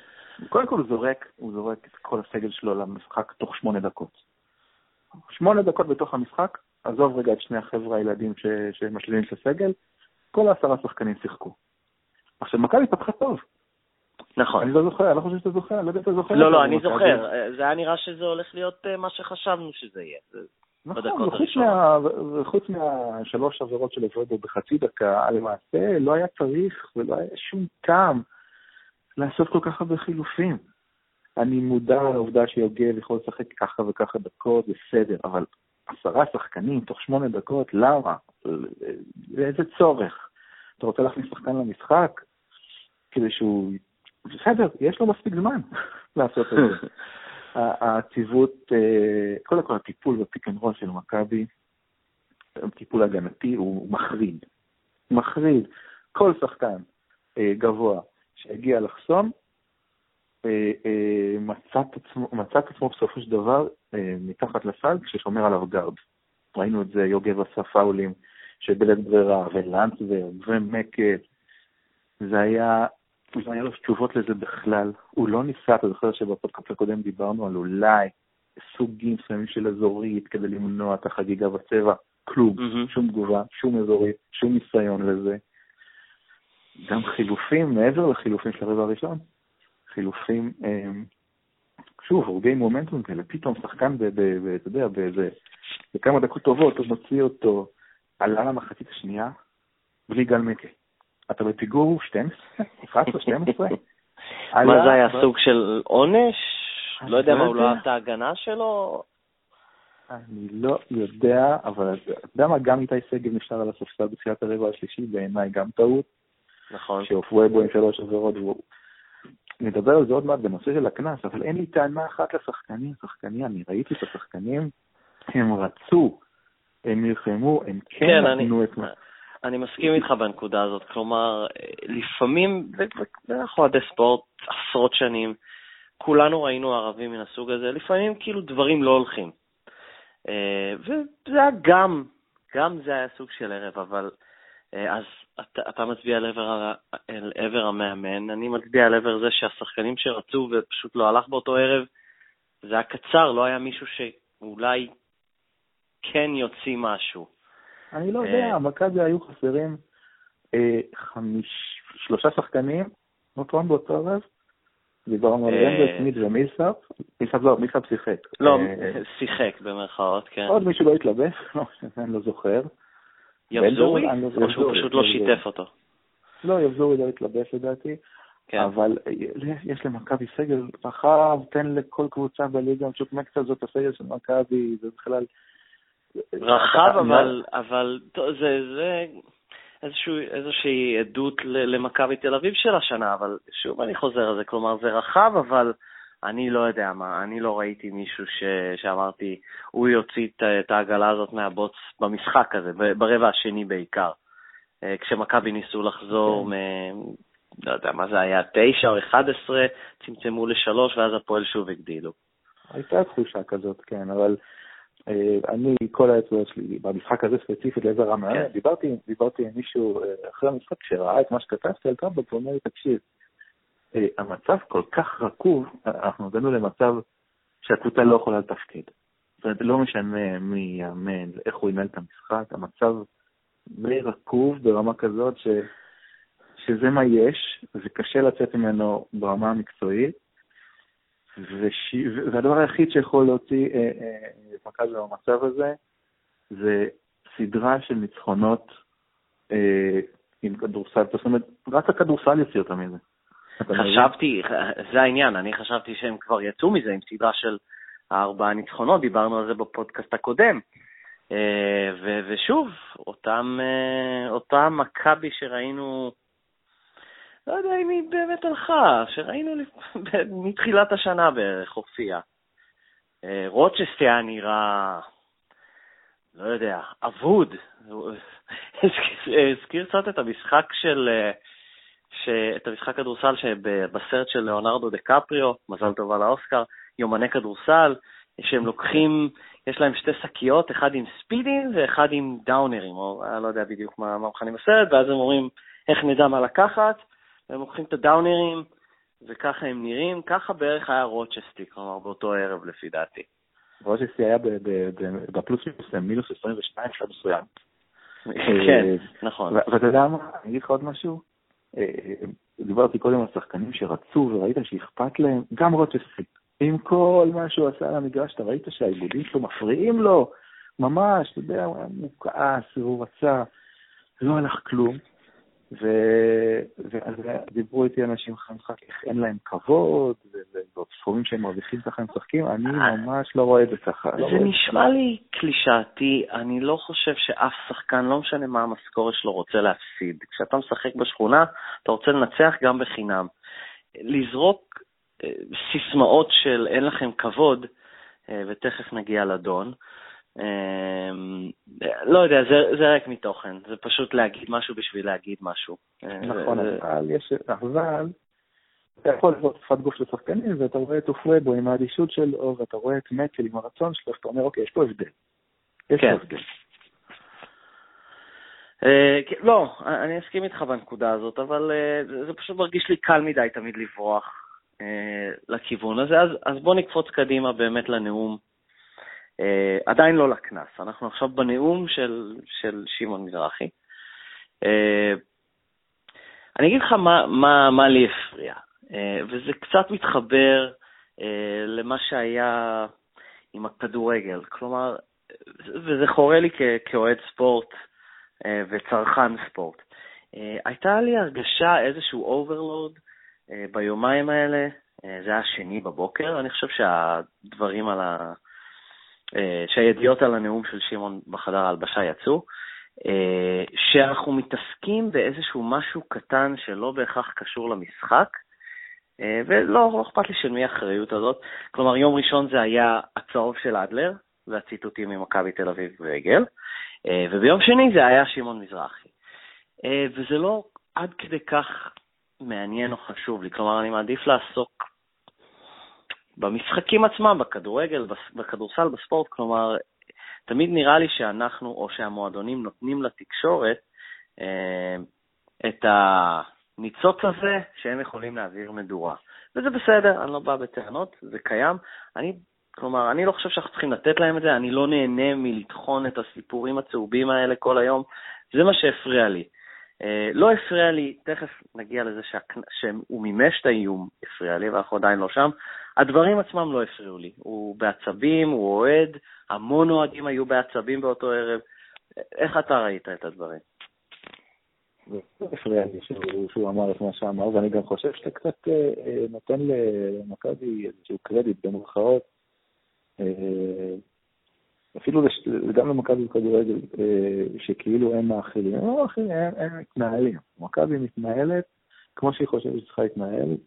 קודם כל הוא זורק, הוא זורק את כל הסגל שלו למשחק תוך שמונה דקות. שמונה דקות בתוך המשחק, עזוב רגע את שני החבר'ה הילדים שמשלימים את הסגל, כל העשרה שחקנים שיחקו. עכשיו, מכבי פתחה טוב. נכון. אני לא זוכר, אני לא חושב שאתה זוכר, אני לא יודע אם אתה זוכר. לא, לא, אני. זוכר. זה היה נראה שזה הולך להיות אה, מה שחשבנו שזה יהיה. נכון, וחוץ מהשלוש עבירות של אבוידו בחצי דקה, למעשה לא היה צריך ולא היה שום טעם לעשות כל כך הרבה חילופים. אני מודע לעובדה שיוגב יכול לשחק ככה וככה דקות, בסדר, אבל עשרה שחקנים תוך שמונה דקות, למה? לאיזה צורך? אתה רוצה להכניס שחקן למשחק כדי שהוא... בסדר, יש לו מספיק זמן [LAUGHS] לעשות את זה. [LAUGHS] העציבות, אה, קודם כל הטיפול ב pick and roll של מכבי, טיפול הגנתי הוא מחריד. מחריד. כל שחקן אה, גבוה שהגיע לחסום, אה, מצא את עצמו- בסופו של דבר מתחת לסל כששומר עליו גארד. ראינו את זה, יוגב עשה פאולים של בלית ברירה, ולנדסברג, ומקל. זה היה לא היה לו תשובות לזה בכלל. הוא לא ניסה, אתה זוכר שבפודקאסט הקודם דיברנו על אולי סוגים מסוימים של אזורית כדי למנוע את החגיגה בצבע. כלום, מהמם. שום תגובה, שום אזורית, שום ניסיון לזה. גם חילופים, מעבר לחילופים של הרבע הראשון, חילופים, אמ, שוב, הורגי מומנטום כאלה, פתאום שחקן, ב- ב- ב- אתה יודע, באיזה, בכמה דקות טובות, הוא מוציא אותו, עלה למחצית השנייה, בלי גל מקה. אתה בפיגור 12, 11, 12? מה זה היה, סוג של עונש? לא יודע לא מה, הוא לא. אהב את ההגנה שלו? אני לא יודע, אבל אתה יודע מה, גם איתי שגב נשאר על הספסל בתחילת הרבע השלישי, בעיניי גם טעות, נכון. שהופרו בו עם שלוש עבירות, והוא... נדבר על זה עוד מעט בנושא של הקנס, אבל אין לי טענה אחת לשחקנים, שחקנים, אני ראיתי את השחקנים, הם רצו, הם נלחמו, הם כן כן, נתנו את מה... אני מסכים איתך בנקודה הזאת. כלומר, לפעמים, אנחנו אוהדי ספורט עשרות שנים, כולנו ראינו ערבים מן הסוג הזה, לפעמים כאילו דברים לא הולכים. אה, וזה היה גם, גם זה היה סוג של ערב, אבל אה, אז אתה, אתה מצביע על עבר, אל עבר המאמן, אני מצביע על עבר זה שהשחקנים שרצו ופשוט לא הלך באותו ערב, זה היה קצר, לא היה מישהו שאולי כן יוציא משהו. אני לא יודע, מכבי היו חסרים שלושה שחקנים, נותרון באותו ערב. דיברנו על רנדל, סמית ומיסאפ. מיסאפ לא, מיסאפ שיחק. לא, שיחק במרכאות, כן. עוד מישהו לא התלבש, [LAUGHS] לא, אני לא זוכר. יבזורי? או שהוא פשוט לא שיתף אותו? לא, יבזורי לא התלבש לדעתי. כן. אבל יש למכבי סגל רחב, תן לכל קבוצה בליגה מצ'וקמקת הזאת, הסגל של מכבי, זה בכלל... רחב, אבל, אבל זה, זה איזשהו, איזושהי עדות למכבי תל אביב של השנה, אבל שוב אני חוזר על זה, כלומר זה רחב, אבל אני לא יודע מה, אני לא ראיתי מישהו ש, שאמרתי, הוא יוציא את העגלה הזאת מהבוץ במשחק הזה, ברבע השני בעיקר. אה, כשמכבי ניסו לחזור כן. מ... לא יודע מה זה היה, תשע או אחד עשרה, צמצמו לשלוש, ואז הפועל שוב הגדילו. הייתה תחושה כזאת, כן, אבל אני, כל האצבעות שלי, במשחק הזה ספציפית, לאיזה רמה, כן. דיברתי, דיברתי עם מישהו אה, אחרי המשחק שראה את מה שכתבתי על טראמפ, הוא אומר לי, תקשיב, אה, המצב כל כך רקוב, אנחנו הגענו למצב שהקבוצה לא יכולה לתפקד. זאת אומרת, לא משנה מי יאמן, איך הוא ינהל את המשחק, המצב די רקוב ברמה כזאת ש... שזה מה יש, וקשה לצאת ממנו ברמה המקצועית, וש... והדבר היחיד שיכול להוציא אה, אה, מכבי במצב הזה, זה סדרה של ניצחונות אה, עם כדורסל, זאת אומרת, רק הכדורסל יוציא אותם מזה. חשבתי, זה העניין, אני חשבתי שהם כבר יצאו מזה עם סדרה של ארבעה ניצחונות, דיברנו על זה בפודקאסט הקודם. אה, ושוב, אותם, אה, אותה מכבי שראינו לא יודע אם היא באמת הלכה, שראינו [LAUGHS] מתחילת השנה בערך הופיע. אה, רוצ'סט היה נראה, לא יודע, אבוד. [LAUGHS] הזכיר קצת את המשחק של, אה. את המשחק כדורסל שבסרט של ליאונרדו דה קפריו, מזל טוב על האוסקר, יומני כדורסל, שהם לוקחים, יש להם שתי שקיות, אחד עם ספידים ואחד עם דאונרים, או אני לא יודע בדיוק מה, מה מכנים בסרט, ואז הם אומרים איך נדע מה לקחת, הם לוקחים את הדאונרים, וככה הם נראים, ככה בערך היה רוצ'סטי, כלומר באותו ערב לפי דעתי. רוצ'סטי היה בפלוס מינוס 22 שלב מסוים. כן, אה, נכון. ואתה יודע מה, אני אגיד לך עוד משהו? אה, דיברתי קודם על שחקנים שרצו וראית שאכפת להם, גם רוצ'סטי. עם כל מה שהוא עשה על המגרש, אתה ראית שהעיבודים שלו מפריעים לו, ממש, אתה יודע, הוא כעס, הוא רצה, לא הלך כלום. ואז דיברו איתי אנשים המשחק, איך אין להם כבוד, ובסכומים שהם מרוויחים ככה הם משחקים, אני ממש לא רואה את זה ככה. לא זה נשמע לי קלישאתי, אני לא חושב שאף שחקן, לא משנה מה המשכורת שלו, רוצה להפסיד. כשאתה משחק בשכונה, אתה רוצה לנצח גם בחינם. לזרוק אה, סיסמאות של אין לכם כבוד, אה, ותכף נגיע לדון, לא יודע, זה, זה ריק מתוכן, זה פשוט להגיד משהו בשביל להגיד משהו. נכון, אבל יש, אבל אתה יכול לראות שפת גוף של שחקנים, ואתה רואה את אופרבו עם האדישות שלו, ואתה רואה את מקל עם הרצון שלו, ואתה אומר, אוקיי, יש פה הבדל. יש כן. פה הבדל. Uh, לא, אני אסכים איתך בנקודה הזאת, אבל uh, זה פשוט מרגיש לי קל מדי תמיד לברוח לכיוון הזה, אז בוא נקפוץ קדימה באמת לנאום Uh, עדיין לא לקנס, אנחנו עכשיו בנאום של, של שמעון מזרחי. אה, אני אגיד לך מה, מה, מה לי הפריע, אה, וזה קצת מתחבר uh, למה שהיה עם הכדורגל. כלומר, וזה חורה לי כאוהד ספורט uh, וצרכן ספורט. אה, הייתה לי הרגשה, איזשהו overload אה, ביומיים האלה, אה, זה היה שני בבוקר, אני חושב שהדברים על ה... אה, שהידיעות על הנאום של שמעון בחדר ההלבשה יצאו, אה, שאנחנו מתעסקים באיזשהו משהו קטן שלא בהכרח קשור למשחק, אה, ולא לא אכפת לי של מי האחריות הזאת. כלומר, יום ראשון זה היה הצהוב של אדלר, והציטוטים ממכבי תל אביב ועגל, וביום שני זה היה שמעון מזרחי. וזה לא עד כדי כך מעניין או חשוב לי, כלומר, אני מעדיף לעסוק במשחקים עצמם, בכדורגל, בכדורסל, בספורט, כלומר, תמיד נראה לי שאנחנו, או שהמועדונים נותנים לתקשורת אה, את הניצוץ הזה שהם יכולים להעביר מדורה. וזה בסדר, אני לא בא בטענות, זה קיים. אני כלומר, אני לא חושב שאנחנו צריכים לתת להם את זה, אני לא נהנה מלטחון את הסיפורים הצהובים האלה כל היום. זה מה שהפריע לי. Uh, לא הפריע לי, תכף נגיע לזה שה... שהוא מימש את האיום, הפריע לי, ואנחנו עדיין לא שם. הדברים עצמם לא הפריעו לי. הוא בעצבים, הוא אוהד, המון אוהדים היו בעצבים באותו ערב. איך אתה ראית את הדברים? זה הפריע לי שהוא אמר את מה שאמר, ואני גם חושב שאתה קצת אה, אה נותן למכבי איזשהו קרדיט במרכאות. אפילו לש... גם למכבי בכדורגל, אה, שכאילו הם מאכילים. הם לא מאכילים, הם, הם מתנהלים. מכבי מתנהלת כמו שהיא חושבת שצריכה להתנהל,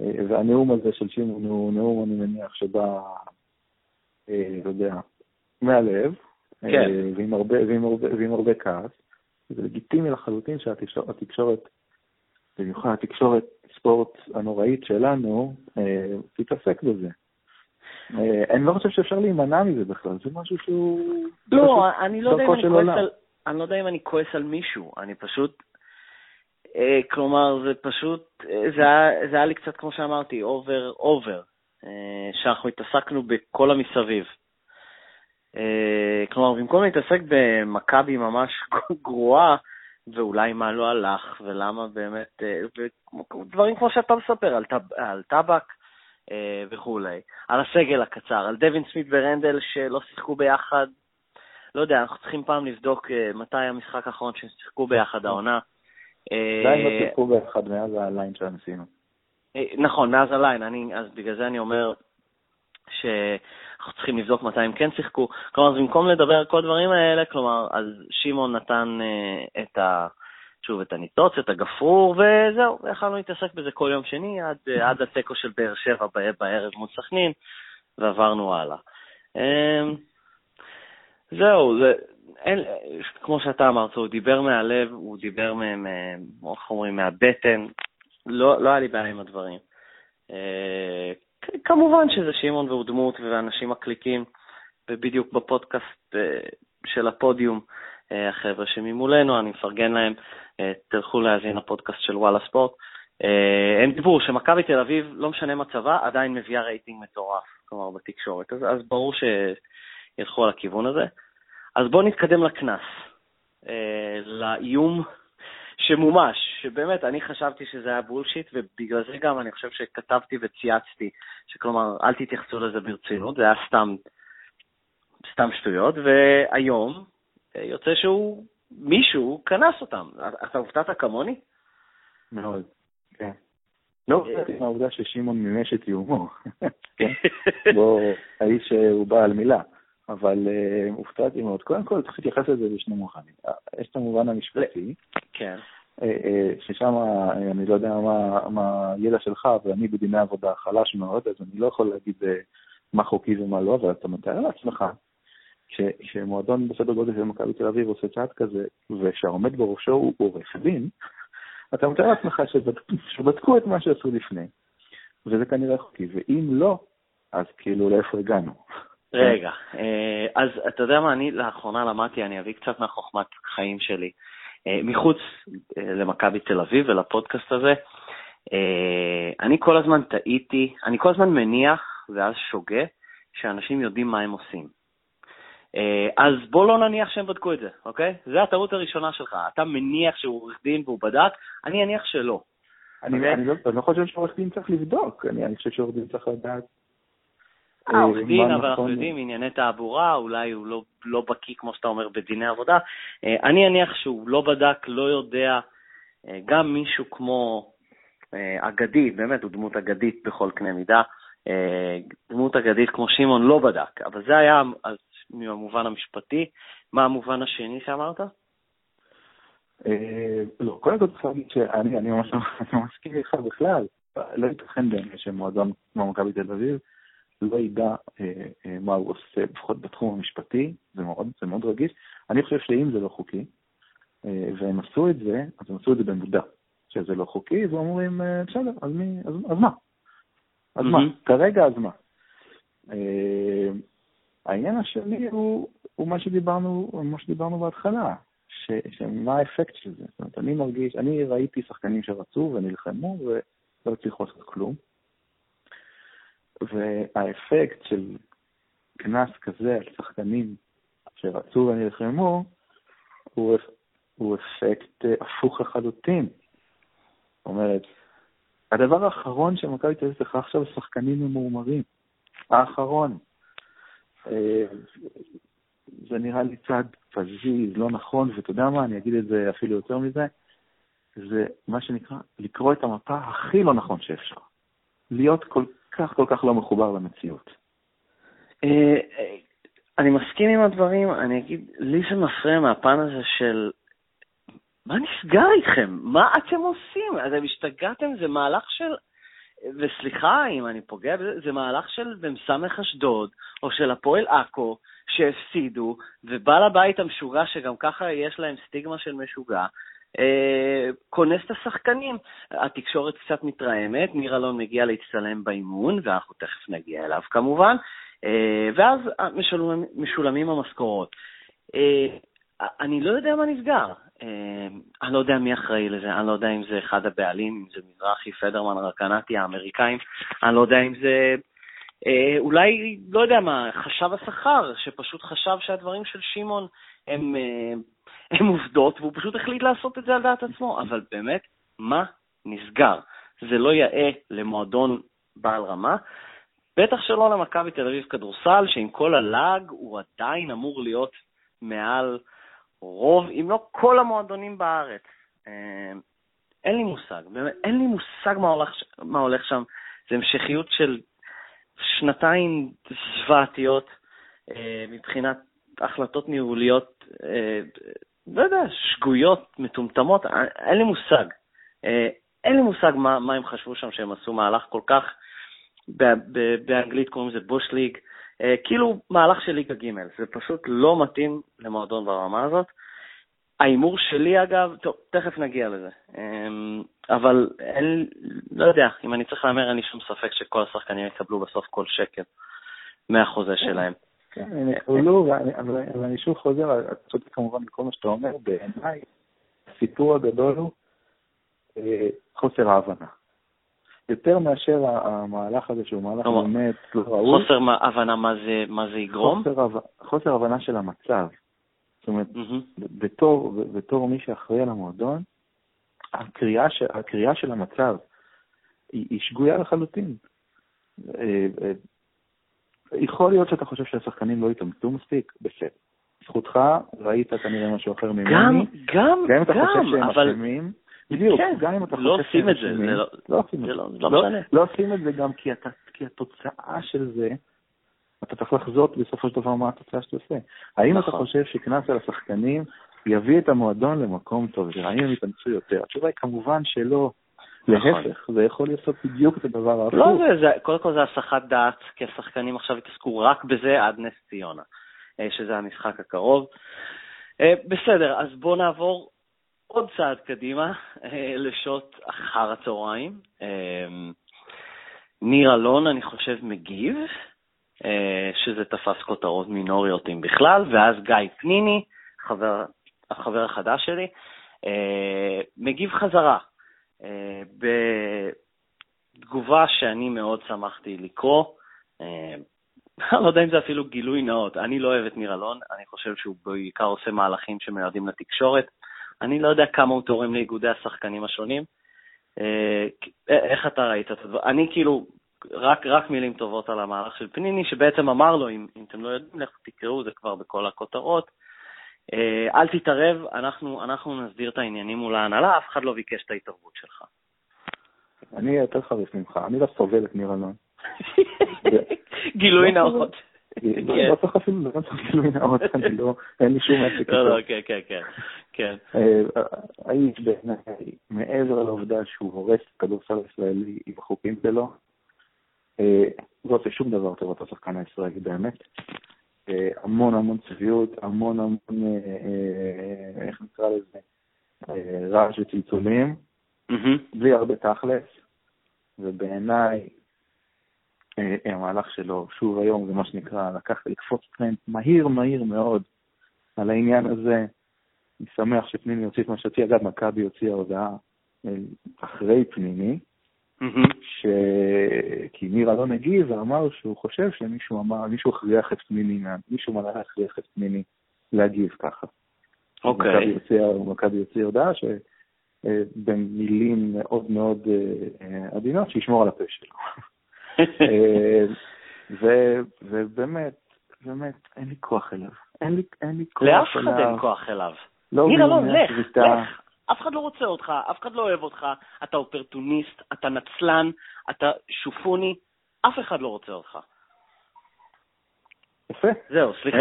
אה, והנאום הזה של שמעון הוא נאום, אני מניח, שבא, אה, אתה יודע, מהלב, כן. ועם הרבה, ועם הרבה, ועם הרבה כעס. זה לגיטימי לחלוטין שהתקשורת, במיוחד התקשורת ספורט הנוראית שלנו, תתעסק בזה. אה, אני לא חושב שאפשר להימנע מזה בכלל, זה משהו שהוא... לא, אני לא יודע אם אני כועס על... אני לא יודע אם אני כועס על מישהו, אני פשוט... אה, כלומר, זה פשוט, אה, זה היה, זה היה לי קצת, כמו שאמרתי, over, over, שאנחנו התעסקנו בכל המסביב. כלומר, במקום להתעסק במכבי ממש [LAUGHS] גרועה, ואולי מה לא הלך, ולמה באמת, דברים כמו שאתה מספר, על טבק, אה, וכולי. על הסגל הקצר, על דווין סמית ורנדל שלא שיחקו ביחד. לא יודע, אנחנו צריכים פעם לבדוק אה, מתי המשחק האחרון שהם שיחקו ביחד העונה. עדיין לא אה, שיחקו ביחד מאז הליין שלנו עשינו. נכון, מאז הליין, אני, אז בגלל זה אני אומר שאנחנו צריכים לבדוק מתי הם כן שיחקו. כלומר, במקום לדבר על כל הדברים האלה, כלומר, אז שמעון נתן את ה... שוב את הניטוץ, את הגפרור, וזהו, יכלנו להתעסק בזה כל יום שני עד, עד התיקו של באר שבע בערב מול סכנין, ועברנו הלאה. אמ, זהו, זה, אין, כמו שאתה אמרת, הוא דיבר מהלב, הוא דיבר, איך אומרים, מהבטן, לא, לא היה לי בעיה עם הדברים. אה, כמובן שזה שמעון והוא דמות ואנשים מקליקים, ובדיוק בפודקאסט אה, של הפודיום, החבר'ה שממולנו, אני מפרגן להם, אה, תלכו להאזין לפודקאסט של וואלה ספורט. אה, הם דיברו שמכבי תל אביב, לא משנה מצבה, עדיין מביאה רייטינג מטורף, כלומר בתקשורת, אז, אז ברור שילכו על הכיוון הזה. אז בואו נתקדם לקנס, לאיום שמומש, שבאמת, אני חשבתי שזה היה בולשיט, ובגלל זה גם אני חושב שכתבתי וצייצתי, שכלומר, אל תתייחסו לזה ברצינות, זה היה סתם, סתם שטויות, והיום, יוצא שהוא, מישהו קנס אותם. אתה הופתעת כמוני? מאוד, כן. לא הופתעתי מהעובדה ששמעון מימש את איומו. [LAUGHS] כן? [LAUGHS] בוא, האיש הוא בעל מילה. אבל uh, הופתעתי מאוד. קודם כל, צריך להתייחס לזה בשני מובנים. יש את המובן המשפטי, כן. ששם אני לא יודע מה, הידע שלך, ואני בדיני עבודה חלש מאוד, אז אני לא יכול להגיד מה חוקי ומה לא, אבל אתה מתאר לעצמך כשמועדון בסדר גודל של מכבי תל אביב עושה צעד כזה, ושהעומד בראשו הוא עורך דין, אתה מתאר לעצמך שבדקו את מה שעשו לפני, וזה כנראה חוקי, ואם לא, אז כאילו לאיפה הגענו. רגע, אה, אז אתה יודע מה, אני לאחרונה למדתי, אני אביא קצת מהחוכמת חיים שלי, אה, מחוץ אה, למכבי תל אביב ולפודקאסט הזה. אני כל הזמן טעיתי, אני כל הזמן מניח, ואז שוגה, שאנשים יודעים מה הם עושים. אה, אז בוא לא נניח שהם בדקו את זה, אוקיי? זו הטעות הראשונה שלך. אתה מניח שהוא עורך דין והוא בדק, אני אניח שלא. אני, אוקיי? אני, לא, אני לא חושב שעורך דין צריך לבדוק, אני, אני חושב שעורך דין צריך לדעת. אה, עורך דין, אבל אנחנו יודעים, ענייני תעבורה, אולי הוא לא, לא בקיא, כמו שאתה אומר, בדיני עבודה. אה, אני אניח שהוא לא בדק, לא יודע, גם מישהו כמו אגדי, באמת, הוא דמות אגדית בכל קנה מידה, דמות אגדית כמו שמעון לא בדק, אבל זה היה מהמובן המשפטי. מה המובן השני שאמרת? אה, לא, קודם כל צריך להגיד שאני ממש מסכים איתך בכלל. לא ייתכן באמת שמועדון כמו מכבי תל אביב לא ידע אה, אה, מה הוא עושה, לפחות בתחום המשפטי, זה מאוד, זה מאוד רגיש. אני חושב שאם זה לא חוקי, והם עשו את זה, אז הם עשו את זה במודע, שזה לא חוקי, ואומרים, בסדר, אז מה? אז מה? כרגע אז מה? העניין השני הוא, הוא מה שדיברנו, מה שדיברנו בהתחלה, ש, שמה האפקט של זה. זאת אומרת, אני מרגיש, אני ראיתי שחקנים שרצו ונלחמו ולא הצליחו לעשות כלום. והאפקט של קנס כזה על שחקנים שרצו ונלחמו, הוא, הוא אפקט אה, הפוך לחלוטין. זאת אומרת, הדבר האחרון שמכבי תל אביב צריכה עכשיו זה שחקנים ממורמרים. האחרון. אה, זה נראה לי צעד פזיז, לא נכון, ואתה יודע מה, אני אגיד את זה אפילו יותר מזה, זה מה שנקרא לקרוא את המפה הכי לא נכון שאפשר. להיות כל כך כל כך לא מחובר למציאות. אה, אני מסכים עם הדברים, אני אגיד, לי זה מפריע מהפן הזה של מה נסגר איתכם? מה אתם עושים? אתם השתגעתם? זה מהלך של... וסליחה אם אני פוגע בזה, זה מהלך של מ"ס אשדוד, או של הפועל עכו, שהפסידו, ובעל הבית המשוגע, שגם ככה יש להם סטיגמה של משוגע, אה, כונס את השחקנים. התקשורת קצת מתרעמת, ניר אלון מגיע להצטלם באימון, ואנחנו תכף נגיע אליו כמובן, אה, ואז משולמים, משולמים המשכורות. אה, אני לא יודע מה נסגר. אני לא יודע מי אחראי לזה, אני לא יודע אם זה אחד הבעלים, אם זה מזרחי, פדרמן, רקנטי, האמריקאים, אני לא יודע אם זה אולי, לא יודע מה, חשב השכר, שפשוט חשב שהדברים של שמעון הם, הם עובדות, והוא פשוט החליט לעשות את זה על דעת עצמו. אבל באמת, מה נסגר? זה לא יאה למועדון בעל רמה, בטח שלא למכבי תל אביב כדורסל, שעם כל הלאג הוא עדיין אמור להיות מעל רוב, אם לא כל המועדונים בארץ. אה, אין לי מושג, באמת, אין לי מושג מה הולך, מה הולך שם. זה המשכיות של שנתיים זוועתיות אה, מבחינת החלטות ניהוליות אה, לא יודע, שגויות, מטומטמות, אין לי מושג. אה, אין לי מושג מה, מה הם חשבו שם שהם עשו מהלך כל כך, באנגלית קוראים לזה בוש ליג, אה, כאילו מהלך של ליגה ג', זה פשוט לא מתאים למועדון ברמה הזאת. ההימור שלי, אגב, טוב, תכף נגיע לזה, אמ, אבל אין, לא יודע, אם אני צריך להמר, אין לי שום ספק שכל השחקנים יקבלו בסוף כל שקל מהחוזה שלהם. כן, הם יקבלו, אבל אני שוב חוזר, אתה צודק כמובן בכל מה שאתה אומר, בעיניי הסיפור הגדול הוא אה, חוסר ההבנה. יותר מאשר המהלך הזה שהוא מהלך באמת לא ראוי. חוסר הבנה מה זה יגרום? חוסר הבנה של המצב. זאת אומרת, בתור, בתור מי שאחראי על המועדון, הקריאה, הקריאה של המצב היא, היא שגויה לחלוטין. אה, אה, יכול להיות שאתה חושב שהשחקנים לא התאמצו מספיק, בסדר. זכותך, ראית כנראה משהו אחר ממני. גם, גם, גם אם אתה חושב שהם אשמים, בדיוק, כן, גם אם אתה לא חושב לא, לא עושים את זה, לא, לא, לא משנה. לא עושים את זה גם כי, אתה, כי התוצאה של זה, אתה צריך לחזות בסופו של דבר מה התוצאה שאתה עושה. האם אתה נכון. חושב שקנס על השחקנים יביא את המועדון למקום טוב, האם הם יתאמצו יותר? התשובה היא כמובן שלא. נכון. להפך, זה יכול לעשות בדיוק את הדבר ההפוך. לא, זה, זה, קודם כל זה הסחת דעת, כי השחקנים עכשיו התעסקו רק בזה עד נס ציונה, אה, שזה המשחק הקרוב. אה, בסדר, אז בואו נעבור עוד צעד קדימה אה, לשעות אחר הצהריים. ניר אלון, אני חושב, מגיב, שזה תפס כותרות מינוריות אם בכלל, ואז גיא פניני, חבר, החבר החדש שלי, מגיב חזרה. אה, בתגובה שאני מאוד שמחתי לקרוא, אה, [LAUGHS] אני לא יודע אם זה אפילו גילוי נאות, אני לא אוהב את ניר אלון, אני חושב שהוא בעיקר עושה מהלכים שמיועדים לתקשורת. אני לא יודע כמה הוא תורם לאיגודי השחקנים השונים. אה, איך אתה ראית את הדבר? אני כאילו, רק, רק מילים טובות על המהלך של פניני, שבעצם אמר לו, אם, אם אתם לא יודעים, לכו תקראו, זה כבר בכל הכותרות. אה, אל תתערב, אנחנו, אנחנו נסדיר את העניינים מול ההנהלה, אף אחד לא ביקש את ההתערבות שלך. אני יותר חריף ממך, אני לא סובל את ניר אלון. [LAUGHS] גילוי נאות. לא, לא צריך אפילו, לא צריך גילוי נאות, אני לא, אין לי שום עסק לא, לא, כן, כן, כן. כן. אה, האיש בעיניי, מעבר לעובדה שהוא הורס את הכדורסל הישראלי עם החוקים שלו, אה, לא עושה שום דבר טוב את השחקן הישראלי באמת. אה, המון המון צביעות, המון המון, איך נקרא לזה, רעש וצלצולים, בלי הרבה תכלס, ובעיניי המהלך שלו, שוב היום, זה מה שנקרא, לקח לקפוץ טרנד מהיר מהיר מאוד על העניין הזה. אני שמח שפנימי הוציא את מה שהוציא, אגב, מכבי הוציאה הודעה אחרי פנימי, ש... כי ניר אלון הגיב ואמר שהוא חושב שמישהו אמר, מישהו הכריח את פניני, מישהו מנהל להכריח את פניני להגיב ככה. אוקיי. מכבי יוציא הודעה שבמילים מאוד מאוד עדינות, שישמור על הפה שלו. [LAUGHS] ובאמת, באמת, אין לי כוח אליו. אין לי, אין לי כוח אליו. לאף אחד אין כוח אליו. לא ניר אלון, לך, לך. אף אחד לא רוצה אותך, אף אחד לא אוהב אותך, אתה אופרטוניסט, אתה נצלן, אתה שופוני, אף אחד לא רוצה אותך. יפה. זהו, סליחה,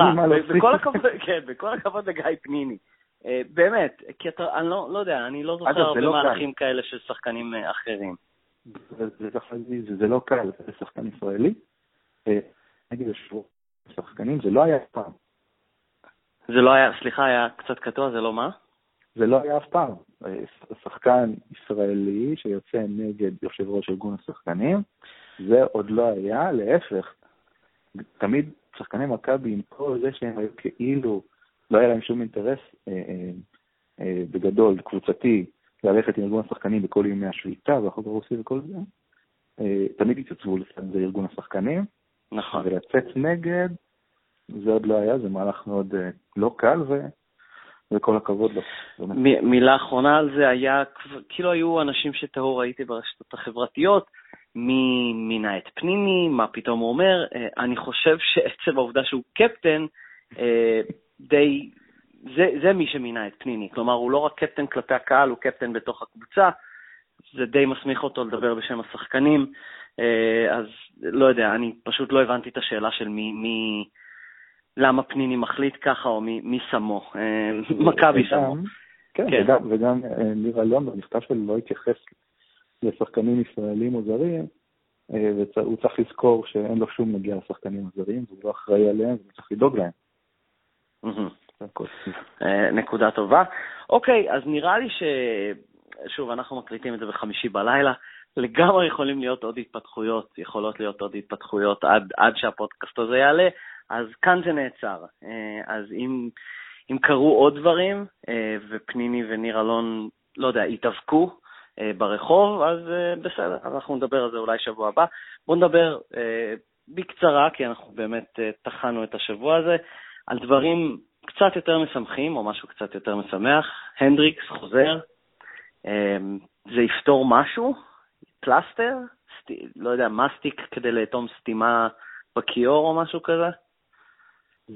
בכל הכבוד, [LAUGHS] כן, בכל הכבוד לגיא פניני. אה, באמת, כי אתה, אני לא, לא יודע, אני לא זוכר הרבה לא מהלכים כאלה של שחקנים אה, אחרים. זה לא קל, זה שחקן ישראלי. אה, נגיד שחקנים, זה לא היה פעם. זה לא היה, סליחה, היה קצת קטוע, זה לא מה? זה לא היה אף פעם. שחקן ישראלי שיוצא נגד יושב ראש ארגון השחקנים, זה עוד לא היה, להפך. תמיד שחקני מכבי, עם כל זה שהם היו כאילו, לא היה להם שום אינטרס אה, אה, אה, בגדול, קבוצתי, ללכת עם ארגון השחקנים בכל ימי השביתה והחוק הרוסי וכל זה, אה, תמיד התייצבו לצד ארגון השחקנים. נכון. ולצאת נגד, זה עוד לא היה, זה מהלך מאוד אה, לא קל, ו... וכל הכבוד לו. מ- מילה אחרונה על זה היה, כאילו היו אנשים שטהור ראיתי ברשתות החברתיות, מי מינה את פנימי, מה פתאום הוא אומר. אה, אני חושב שעצם העובדה שהוא קפטן, אה, די, זה, זה מי שמינה את פניני. כלומר, הוא לא רק קפטן כלפי הקהל, הוא קפטן בתוך הקבוצה. זה די מסמיך אותו לדבר בשם השחקנים. אז לא יודע, אני פשוט לא הבנתי את השאלה של מי, מי, למה פניני מחליט ככה, או מי, מי שמו, אה, מכבי שמו. כן, כן. וגם, וגם אה, ניר אלון במכתב שלו לא התייחס לשחקנים ישראלים או זרים, אה, והוא צריך לזכור שאין לו שום נגיע לשחקנים הזרים, והוא לא אחראי עליהם, והוא צריך לדאוג להם. נקודה טובה. אוקיי, אז נראה לי ש... שוב, אנחנו מקליטים את זה בחמישי בלילה. לגמרי יכולים להיות עוד התפתחויות, יכולות להיות עוד התפתחויות עד, עד שהפודקאסט הזה יעלה. אז כאן זה נעצר. אה, אז אם, אם קרו עוד דברים, אה, ופניני וניר אלון, לא יודע, התאבקו אה, ברחוב, אז בסדר, אנחנו נדבר על זה אולי שבוע הבא. בואו נדבר בקצרה, כי אנחנו באמת טחנו את השבוע הזה, על דברים קצת יותר משמחים, או משהו קצת יותר משמח. הנדריקס חוזר, זה יפתור משהו? פלסטר? סט... לא יודע, מסטיק כדי לאטום סתימה בכיור או משהו כזה?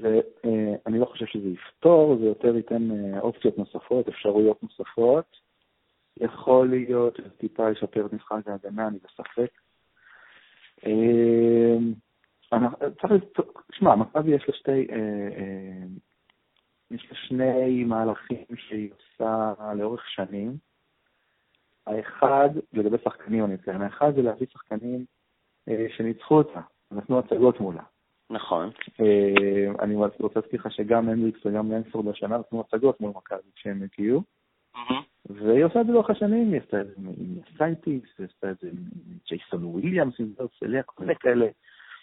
ואני לא חושב שזה יפתור, זה יותר ייתן אה, אופציות נוספות, אפשרויות נוספות. יכול להיות שזה טיפה ישפר את משחק ההגנה, אני בספק. אה, צריך תשמע, מכבי יש לה שתי, אה, יש לה שני מהלכים שהיא עושה לאורך שנים. האחד, לגבי שחקנים אני מתכוון, האחד זה להביא שחקנים שניצחו אותה, נתנו הצגות מולה. נכון. אה, אני רוצה להזכיר לך שגם הנדריקס וגם לנספורד השנה נתנו הצגות מול מכבי כשהם הגיעו. והיא עושה את זה לאורך השנים, היא עשתה את זה עם סייטיס, היא עשתה את זה עם ג'ייסון וויליאמס, עם זרסליה, כל מיני כאלה.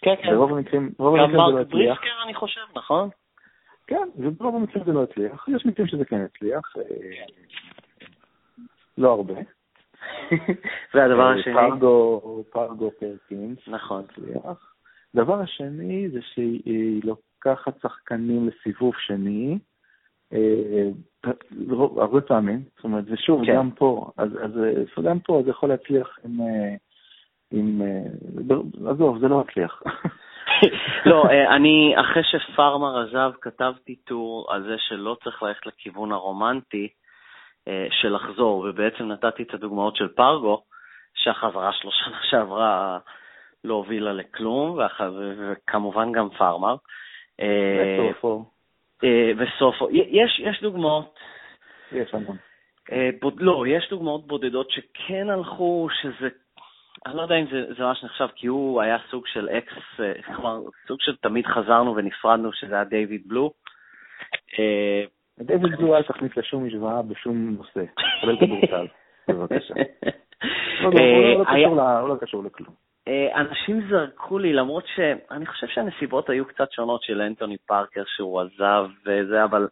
כן, כן. ברוב המקרים זה לא הצליח. גם מרק בריסקר, אני חושב, נכון? כן, וברוב המקרים זה לא הצליח. יש מקרים שזה כן הצליח. אה, לא הרבה. [LAUGHS] והדבר אה, השני? פרגו פרקינס. נכון. הצליח. דבר השני זה שהיא לוקחת שחקנים לסיבוב שני, אה, הרבה פעמים, זאת אומרת, ושוב, כן. גם פה, אז, אז גם פה זה יכול להצליח עם, אה, עם, אה, עזוב, זה לא הצליח. [LAUGHS] לא, אני, אחרי שפארמר עזב, כתבתי טור על זה שלא צריך ללכת לכיוון הרומנטי של לחזור, ובעצם נתתי את הדוגמאות של פרגו, שהחזרה שלו שנה שעברה לא הובילה לכלום, וכמובן גם פארמר. וסופו. אה, וסופו. יש, יש דוגמאות. יש המון. אה, בוד, לא, יש דוגמאות בודדות שכן הלכו, שזה, אני לא יודע אם זה, זה ממש נחשב, כי הוא היה סוג של אקס, אה, כלומר, סוג של תמיד חזרנו ונפרדנו, שזה היה דיוויד בלו. דיוויד בלו אל תכניס לשום משוואה בשום נושא, כולל כדורסל, [LAUGHS] בבקשה. [LAUGHS] לא, לא, לא, לא קשור לכלום. אה, אנשים זרקו לי, למרות שאני חושב שהנסיבות היו קצת שונות של אנטוני פארקר שהוא עזב וזה, אבל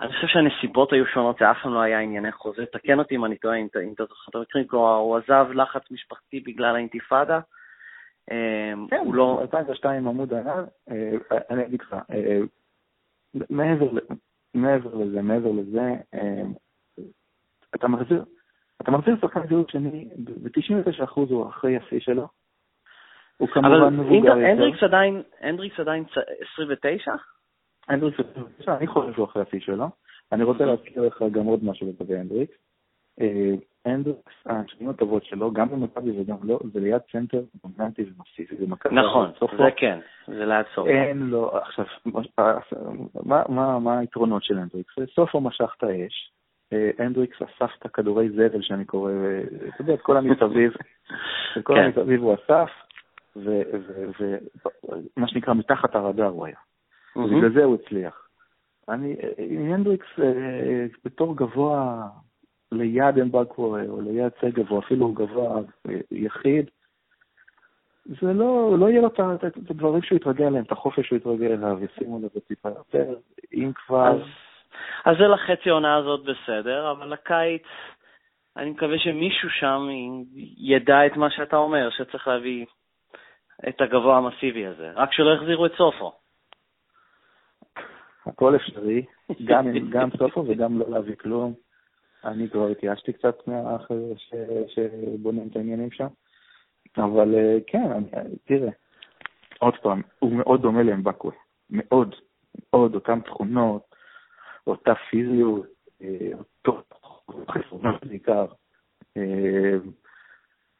אני חושב שהנסיבות היו שונות, זה אף פעם לא היה ענייני חוזה. תקן אותי אם אני טועה, אם אתה זוכר את המקרים, כלומר, הוא עזב לחץ משפחתי בגלל האינתיפאדה, כן, הוא לא... 2002 עמוד הענן, אני אגיד לך, מעבר לזה, מעבר לזה, אתה מחזיר, אתה מחזיר שחקן זהות שני, ב-99% הוא אחרי השיא שלו. הוא כמובן מבוגר יותר. אבל הנדריקס עדיין, הנדריקס עדיין 29? הנדריקס 29, אני חושב שהוא אחרי השיא שלו. אני רוצה להזכיר לך גם עוד משהו לגבי הנדריקס. אה, הנדריקס, השנים הטובות שלו, גם במכבי וגם לא, זה ליד סנטר דומיננטי ומסיבי. נכון, זה כן, זה ליד סוף. אין לו, עכשיו, מה היתרונות של הנדריקס? סופו משך את האש, הנדריקס אסף את הכדורי זבל שאני קורא, אתה יודע, את כל המסביב, [LAUGHS] את כל כן. המסביב הוא אסף, ומה שנקרא מתחת הרדאר הוא היה. ובגלל זה הוא הצליח. אני, עם הנדריקס אה, בתור גבוה ליד אמבקוור, או ליד סגב, או אפילו גבוה אה, יחיד, זה לא, לא יהיה לו את הדברים שהוא יתרגל אליהם, את החופש שהוא יתרגל אליו, ישימו לזה טיפה יותר, אם כבר... אז אז זה לחצי העונה הזאת בסדר, אבל לקיץ, אני מקווה שמישהו שם ידע את מה שאתה אומר, שצריך להביא את הגבוה המסיבי הזה. רק שלא יחזירו את סופו. הכל אפשרי, גם, גם סופו וגם לא להביא כלום. אני כבר התייאשתי קצת מהאחר שבונים את העניינים שם. אבל אה, כן, אני, תראה, עוד פעם, הוא מאוד דומה לאמבקווה. מאוד, מאוד, אותן תכונות, אותה פיזיות, אה, אותו חסרונות בעיקר.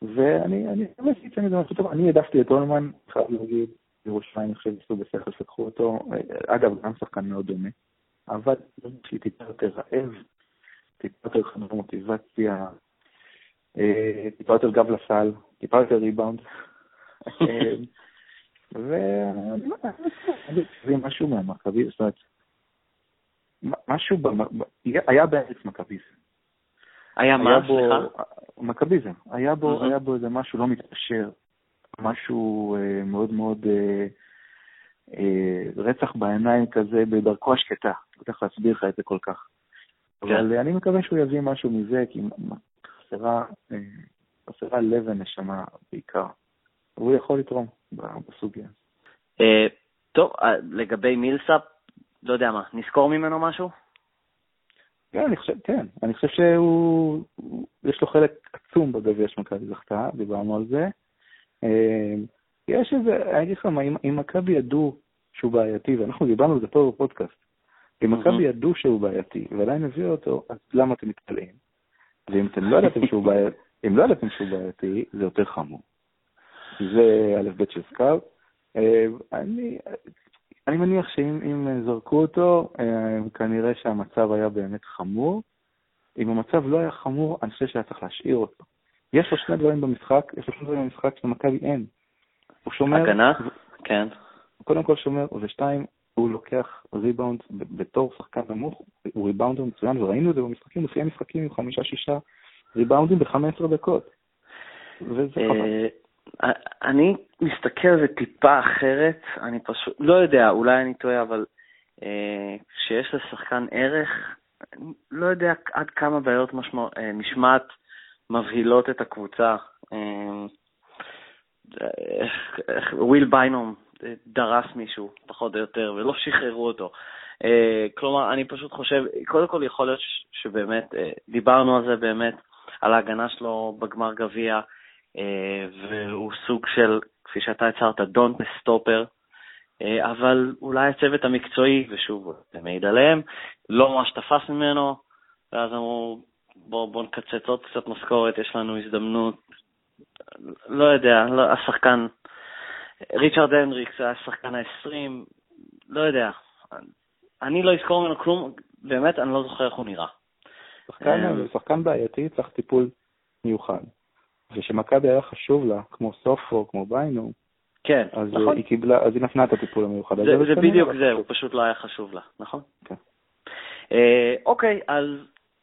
אה, ואני אני באמת אצא מזה משהו טוב. אני העדפתי את אולמן, חייב להגיד, ירושלים, אני חושב, עשו בשכל שלקחו אותו. אה, אגב, גם שחקן מאוד דומה, אבל לי טיפה יותר רעב, טיפה יותר חנוך מוטיבציה, טיפה יותר גב לסל, טיפה יותר ריבאונד. ואני לא זה משהו מהמכבי, זאת אומרת, משהו, היה בארץ מכביזם. היה מה? סליחה? מכביזם. היה בו, היה בו איזה משהו לא מתפשר, משהו אה, מאוד מאוד אה, אה, רצח בעיניים כזה, בדרכו השקטה. לא איך להסביר לך את זה כל כך. כן. אבל אני מקווה שהוא יביא משהו מזה, כי חסרה, חסרה לב ונשמה בעיקר. והוא יכול לתרום בסוגיה. טוב, לגבי מילסאפ, לא יודע מה, נזכור ממנו משהו? כן, אני חושב, כן. אני חושב שהוא, יש לו חלק עצום בגביע שמכבי זכתה, דיברנו על זה. אה, יש איזה, אני אגיד לך מה, אם מכבי ידעו שהוא בעייתי, ואנחנו דיברנו על זה פה בפודקאסט, אם מכבי ידעו שהוא בעייתי, ועדיין הביאו אותו, אז למה אתם מתפלאים? ואם אתם לא ידעתם שהוא בעייתי, אם לא ידעתם שהוא בעייתי, זה יותר חמור. זה א' ב' של סקאוט. אה, אני, אני מניח שאם זרקו אותו, אה, כנראה שהמצב היה באמת חמור. אם המצב לא היה חמור, אני חושב שהיה צריך להשאיר אותו. יש לו שני דברים במשחק, יש לו שני דברים במשחק שלמכבי אין. הוא שומר... הגנה? כן. הוא קודם כל שומר, ושתיים, הוא לוקח ריבאונד בתור שחקן נמוך, הוא ריבאונדר מצוין, וראינו את זה במשחקים, לפי המשחקים עם חמישה-שישה ריבאונדים ב-15 דקות. וזה חבל. אה, אני מסתכל על זה טיפה אחרת, אני פשוט, לא יודע, אולי אני טועה, אבל אה, כשיש לשחקן ערך, לא יודע עד כמה בעיות משמע, אה, משמעת מבהילות את הקבוצה. אה, וויל ביינום דרס מישהו, פחות או יותר, ולא שחררו אותו. אה, כלומר, אני פשוט חושב, קודם כל יכול להיות שבאמת, אה, דיברנו על זה באמת, על ההגנה שלו בגמר גביע, אה, והוא סוג של, כפי שאתה הצהרת, don't stopper, אה, אבל אולי הצוות המקצועי, ושוב, זה מעיד עליהם, לא ממש תפס ממנו, ואז אמרו, בואו בוא נקצץ עוד קצת משכורת, יש לנו הזדמנות. לא יודע, לא, השחקן, ריצ'רד הנדריקס היה השחקן ה-20, לא יודע. אני לא אזכור ממנו כלום, באמת, אני לא זוכר איך הוא נראה. שחקן, אה, שחקן בעייתי צריך טיפול מיוחד. ושמכבי היה חשוב לה, כמו סופו, כמו ביינו, כן, אז נכון. היא קיבלה, אז היא נתנה את הטיפול המיוחד הזה. זה, זה בדיוק זה, הוא פשוט לא היה חשוב לה, נכון? כן. אה, אוקיי, אז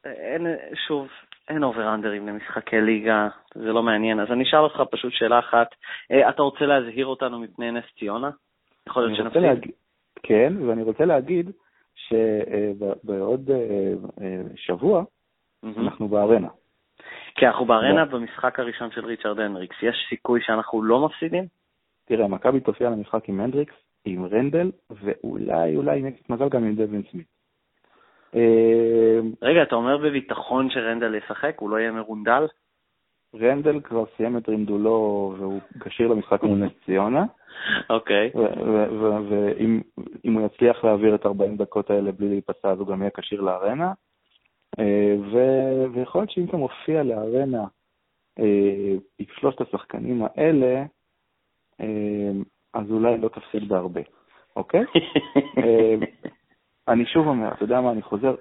אין, שוב, אין אובראנדרים למשחקי ליגה, זה לא מעניין. אז אני אשאל אותך פשוט שאלה אחת. אה, אתה רוצה להזהיר אותנו מפני נס ציונה? יכול להיות שנפסיד. להג... כן, ואני רוצה להגיד שבעוד אה, אה, שבוע mm-hmm. אנחנו בארנה. כי אנחנו בארנה במשחק הראשון של ריצ'רד הנריקס. יש סיכוי שאנחנו לא מפסידים? תראה, מכבי תופיע למשחק עם הנדריקס, עם רנדל, ואולי, אולי, יש מזל, גם עם דווין סמית. אה, רגע, אתה אומר בביטחון שרנדל ישחק? הוא לא יהיה מרונדל? רנדל כבר סיים את רינדולו והוא כשיר למשחק מול נס ציונה. אוקיי. ואם הוא יצליח להעביר את 40 דקות האלה בלי להיפסע, אז הוא גם יהיה כשיר לארנה. אה, ויכול להיות שאם אתה מופיע לארנה אה, עם שלושת השחקנים האלה, אה, אז אולי לא תפסיד בהרבה, אוקיי? [LAUGHS] אני שוב אומר, אתה יודע מה, אני חוזר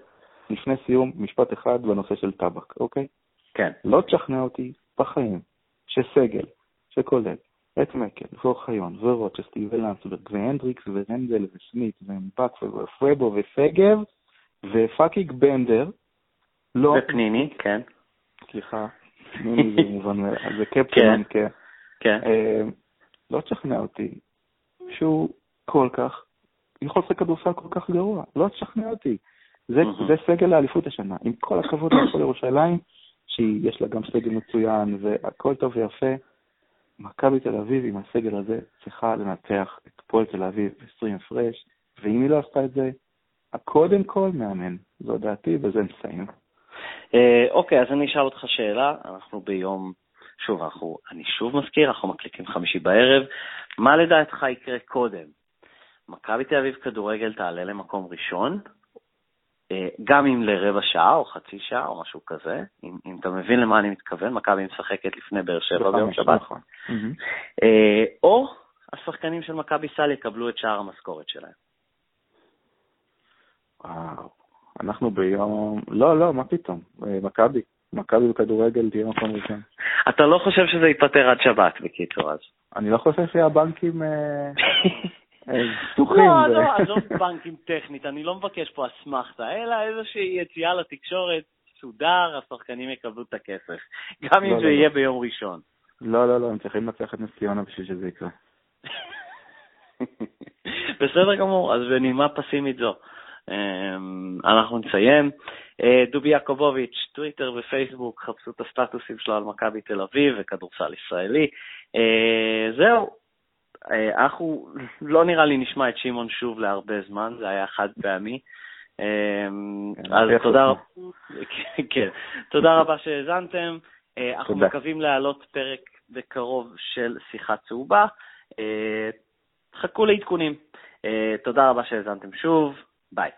לפני סיום, משפט אחד בנושא של טבק, אוקיי? כן. לא תשכנע אותי בחיים שסגל, שכולל את מקל, ואוחיון, ורוצ'סטי, ולנסברג, והנדריקס, ורנדל, וסמית, ומבק, ופרבו, ושגב, ופאקיק בנדר, לא... ופניני, כן. סליחה, פניני זה [LAUGHS] מובן מאליו, זה קפטן, כן. כן. אה, לא תשכנע אותי שהוא כל כך, יכול לשחק כדורסל כל כך גרוע, לא תשכנע אותי. זה, זה סגל האליפות השנה. עם כל הכבוד [COUGHS] להפועל ירושלים, שיש לה גם סגל מצוין והכל טוב ויפה, מכבי תל אביב עם הסגל הזה צריכה לנתח את פועל תל אביב 20 הפרש, ואם היא לא עשתה את זה, קודם כל מאמן. זו דעתי, בזה נסיים. אה, אוקיי, אז אני אשאל אותך שאלה. אנחנו ביום, שוב, אנחנו, אני שוב מזכיר, אנחנו מקליטים חמישי בערב. מה לדעתך יקרה קודם? מכבי תל אביב כדורגל תעלה למקום ראשון, אה, גם אם לרבע שעה או חצי שעה או משהו כזה, אם, אם אתה מבין למה אני מתכוון, מכבי משחקת לפני באר שבע ביום שבת. נכון. אה, או השחקנים של מכבי סל יקבלו את שאר המשכורת שלהם. וואו, אנחנו ביום... לא, לא, מה פתאום? אה, מכבי. מכבי בכדורגל תהיה מקום ראשון. אתה לא חושב שזה ייפתר עד שבת, בקיצור, אז. אני לא חושב שהבנקים [LAUGHS] פתוחים. לא, לא, עזוב בנקים טכנית, אני לא מבקש פה אסמכתה, אלא איזושהי יציאה לתקשורת, סודר, השחקנים יקבלו את הכסף. גם אם לא, זה לא, יהיה לא. ביום ראשון. לא, לא, לא, הם צריכים לנצח את נס ציונה בשביל שזה יקרה. [LAUGHS] בסדר גמור, אז בנימה פסימית זו. אמ, אנחנו נסיים. אה, דובי יעקובוביץ', טוויטר ופייסבוק, חפשו את הסטטוסים שלו על מכבי תל אביב וכדורסל ישראלי. אה, זהו, אה, אנחנו, לא נראה לי נשמע את שמעון שוב להרבה זמן, זה היה חד פעמי. כן, אז תודה, [LAUGHS] כן, תודה רבה שהאזנתם. אנחנו מקווים להעלות פרק בקרוב של שיחה צהובה. חכו לעדכונים. תודה רבה שהאזנתם שוב. ביי.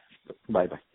ביי ביי.